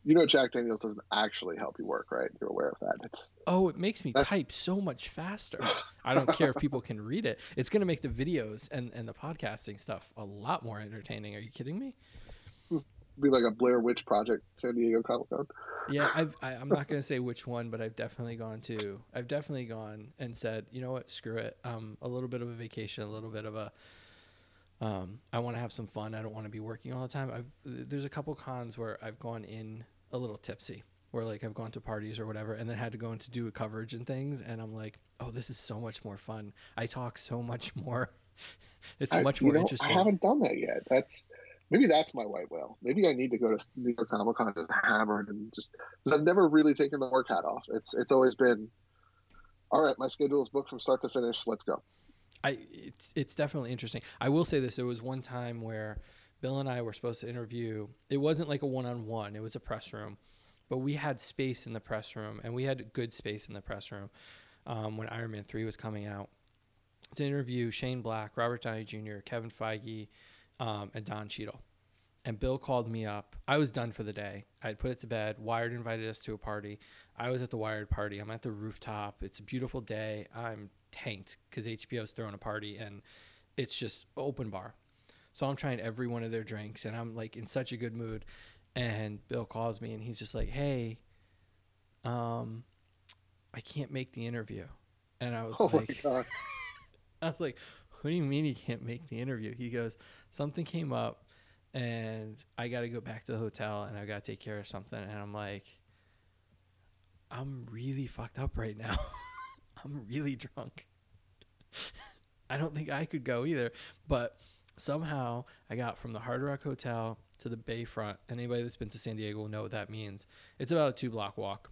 you know Jack Daniels doesn't actually help you work, right? You're aware of that. It's oh, it makes me type so much faster. I don't care if people can read it. It's going to make the videos and and the podcasting stuff a lot more entertaining. Are you kidding me? Be like a Blair Witch Project, San Diego Comic Con. Yeah, I've, I, I'm not going to say which one, but I've definitely gone to. I've definitely gone and said, you know what, screw it. Um, a little bit of a vacation, a little bit of a um, I want to have some fun. I don't want to be working all the time. I've there's a couple cons where I've gone in a little tipsy where like I've gone to parties or whatever and then had to go into do a coverage and things and I'm like, oh, this is so much more fun. I talk so much more. it's I, much more know, interesting. I haven't done that yet. That's maybe that's my white whale. Maybe I need to go to New York Comic Con and hammered and just because I've never really taken the work hat off. It's it's always been, all right, my schedule is booked from start to finish. Let's go. I it's it's definitely interesting. I will say this: there was one time where Bill and I were supposed to interview. It wasn't like a one on one, it was a press room, but we had space in the press room and we had good space in the press room um, when Iron Man 3 was coming out to interview Shane Black, Robert Downey Jr., Kevin Feige, um, and Don Cheadle. And Bill called me up. I was done for the day. I had put it to bed. Wired invited us to a party. I was at the Wired party. I'm at the rooftop. It's a beautiful day. I'm tanked because HBO's throwing a party and it's just open bar. So I'm trying every one of their drinks and I'm like in such a good mood. And Bill calls me and he's just like, Hey, um, I can't make the interview. And I was oh like, I was like, what do you mean you can't make the interview? He goes, something came up and I got to go back to the hotel and I got to take care of something. And I'm like, I'm really fucked up right now. I'm really drunk. I don't think I could go either. But somehow I got from the Hard Rock Hotel to the Bayfront. Anybody that's been to San Diego will know what that means. It's about a two block walk.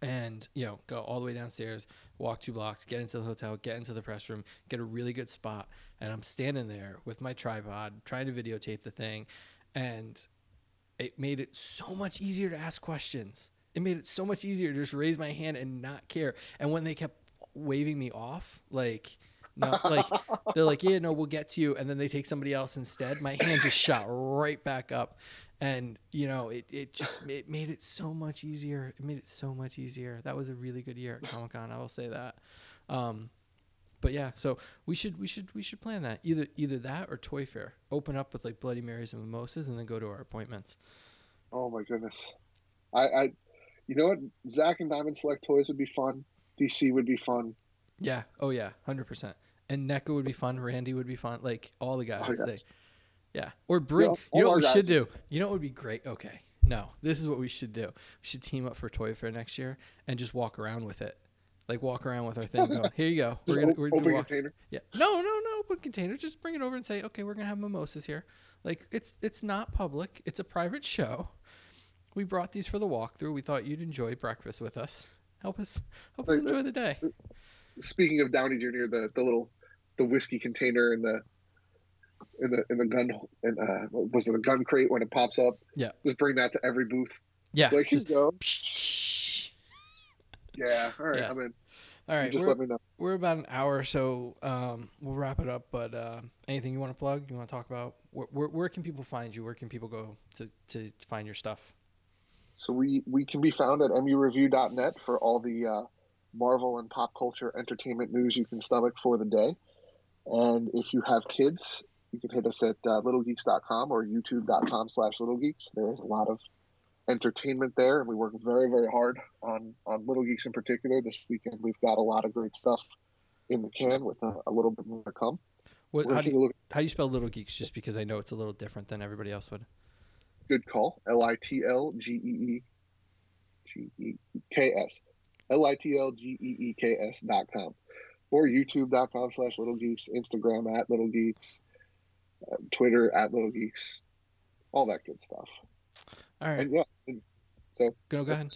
And, you know, go all the way downstairs, walk two blocks, get into the hotel, get into the press room, get a really good spot. And I'm standing there with my tripod trying to videotape the thing. And it made it so much easier to ask questions. It made it so much easier to just raise my hand and not care. And when they kept waving me off, like, no, like they're like, yeah, no, we'll get to you, and then they take somebody else instead. My hand just shot right back up, and you know it, it just it made it so much easier it made it so much easier that was a really good year at comic-con i will say that um, but yeah so we should we should we should plan that either either that or toy fair open up with like bloody marys and mimosas and then go to our appointments Oh my goodness. I, I you know what? Zach and Diamond Select Toys would be fun. DC would be fun. yeah oh yeah 100% and NECA would be fun randy would be fun like all the guys Oh, they, yeah or bring all you know what we guys should do you know what would be great okay no this is what we should do we should team up for toy fair next year and just walk around with it like walk around with our thing going here you go we're gonna, we're gonna walk container. Yeah. No, no, no. Open container. Just bring it over and say, okay, we're gonna have mimosas here. Like it's it's not public. It's a private show. We brought these for the walkthrough. We thought you'd enjoy breakfast with us. Help us help us uh, enjoy the day. Speaking of Downey Jr., the, the little the whiskey container in the in the in the gun and uh was it a gun crate when it pops up? Yeah. Just bring that to every booth. Yeah. Like just- you go. Psh. Yeah. All right. Yeah. I'm in. All You just We're, let me know. we're about an hour, so um, we'll wrap it up. But uh, anything you want to plug? You want to talk about? Where, where, where can people find you? Where can people go to, to find your stuff? So we we can be found at mureview.net for all the uh, Marvel and pop culture entertainment news you can stomach for the day. And if you have kids, you can hit us at uh, littlegeeks.com or youtube.com slash littlegeeks. There's a lot of entertainment there, and we work very, very hard on, on Little Geeks in particular. This weekend, we've got a lot of great stuff in the can with a, a little bit more to come. What, how, do you, look how do you spell Little Geeks? Just because I know it's a little different than everybody else would. good call. L I T L G E E G E K S. L I T L G E E K S dot com. Or youtube.com slash little geeks, Instagram at little geeks, uh, Twitter at little geeks, all that good stuff. All right. And yeah, and so Go, go ahead.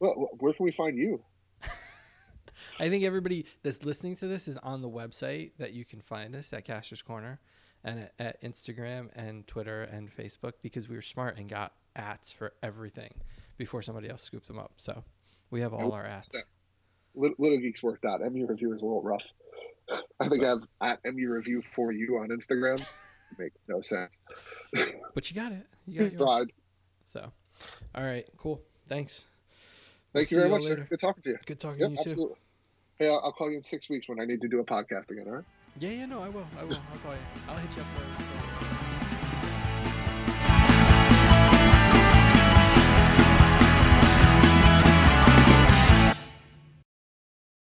well, where can we find you? I think everybody that's listening to this is on the website that you can find us at Caster's Corner and at, at Instagram and Twitter and Facebook because we were smart and got ats for everything before somebody else scooped them up. So we have all our ats. Little, little Geeks worked out. MU Review is a little rough. I think I have at MU Review for you on Instagram. Makes no sense. But you got it. You got yours. Tried. So, all right, cool. Thanks. Thank We'll you very see much. later. Good talking to you. Good talking Yep, to you too. absolutely. Hey, I'll, I'll call you in six weeks when I need to do a podcast again. All right. Yeah, yeah, no, I will. I will. I'll call you. I'll hit you up for. for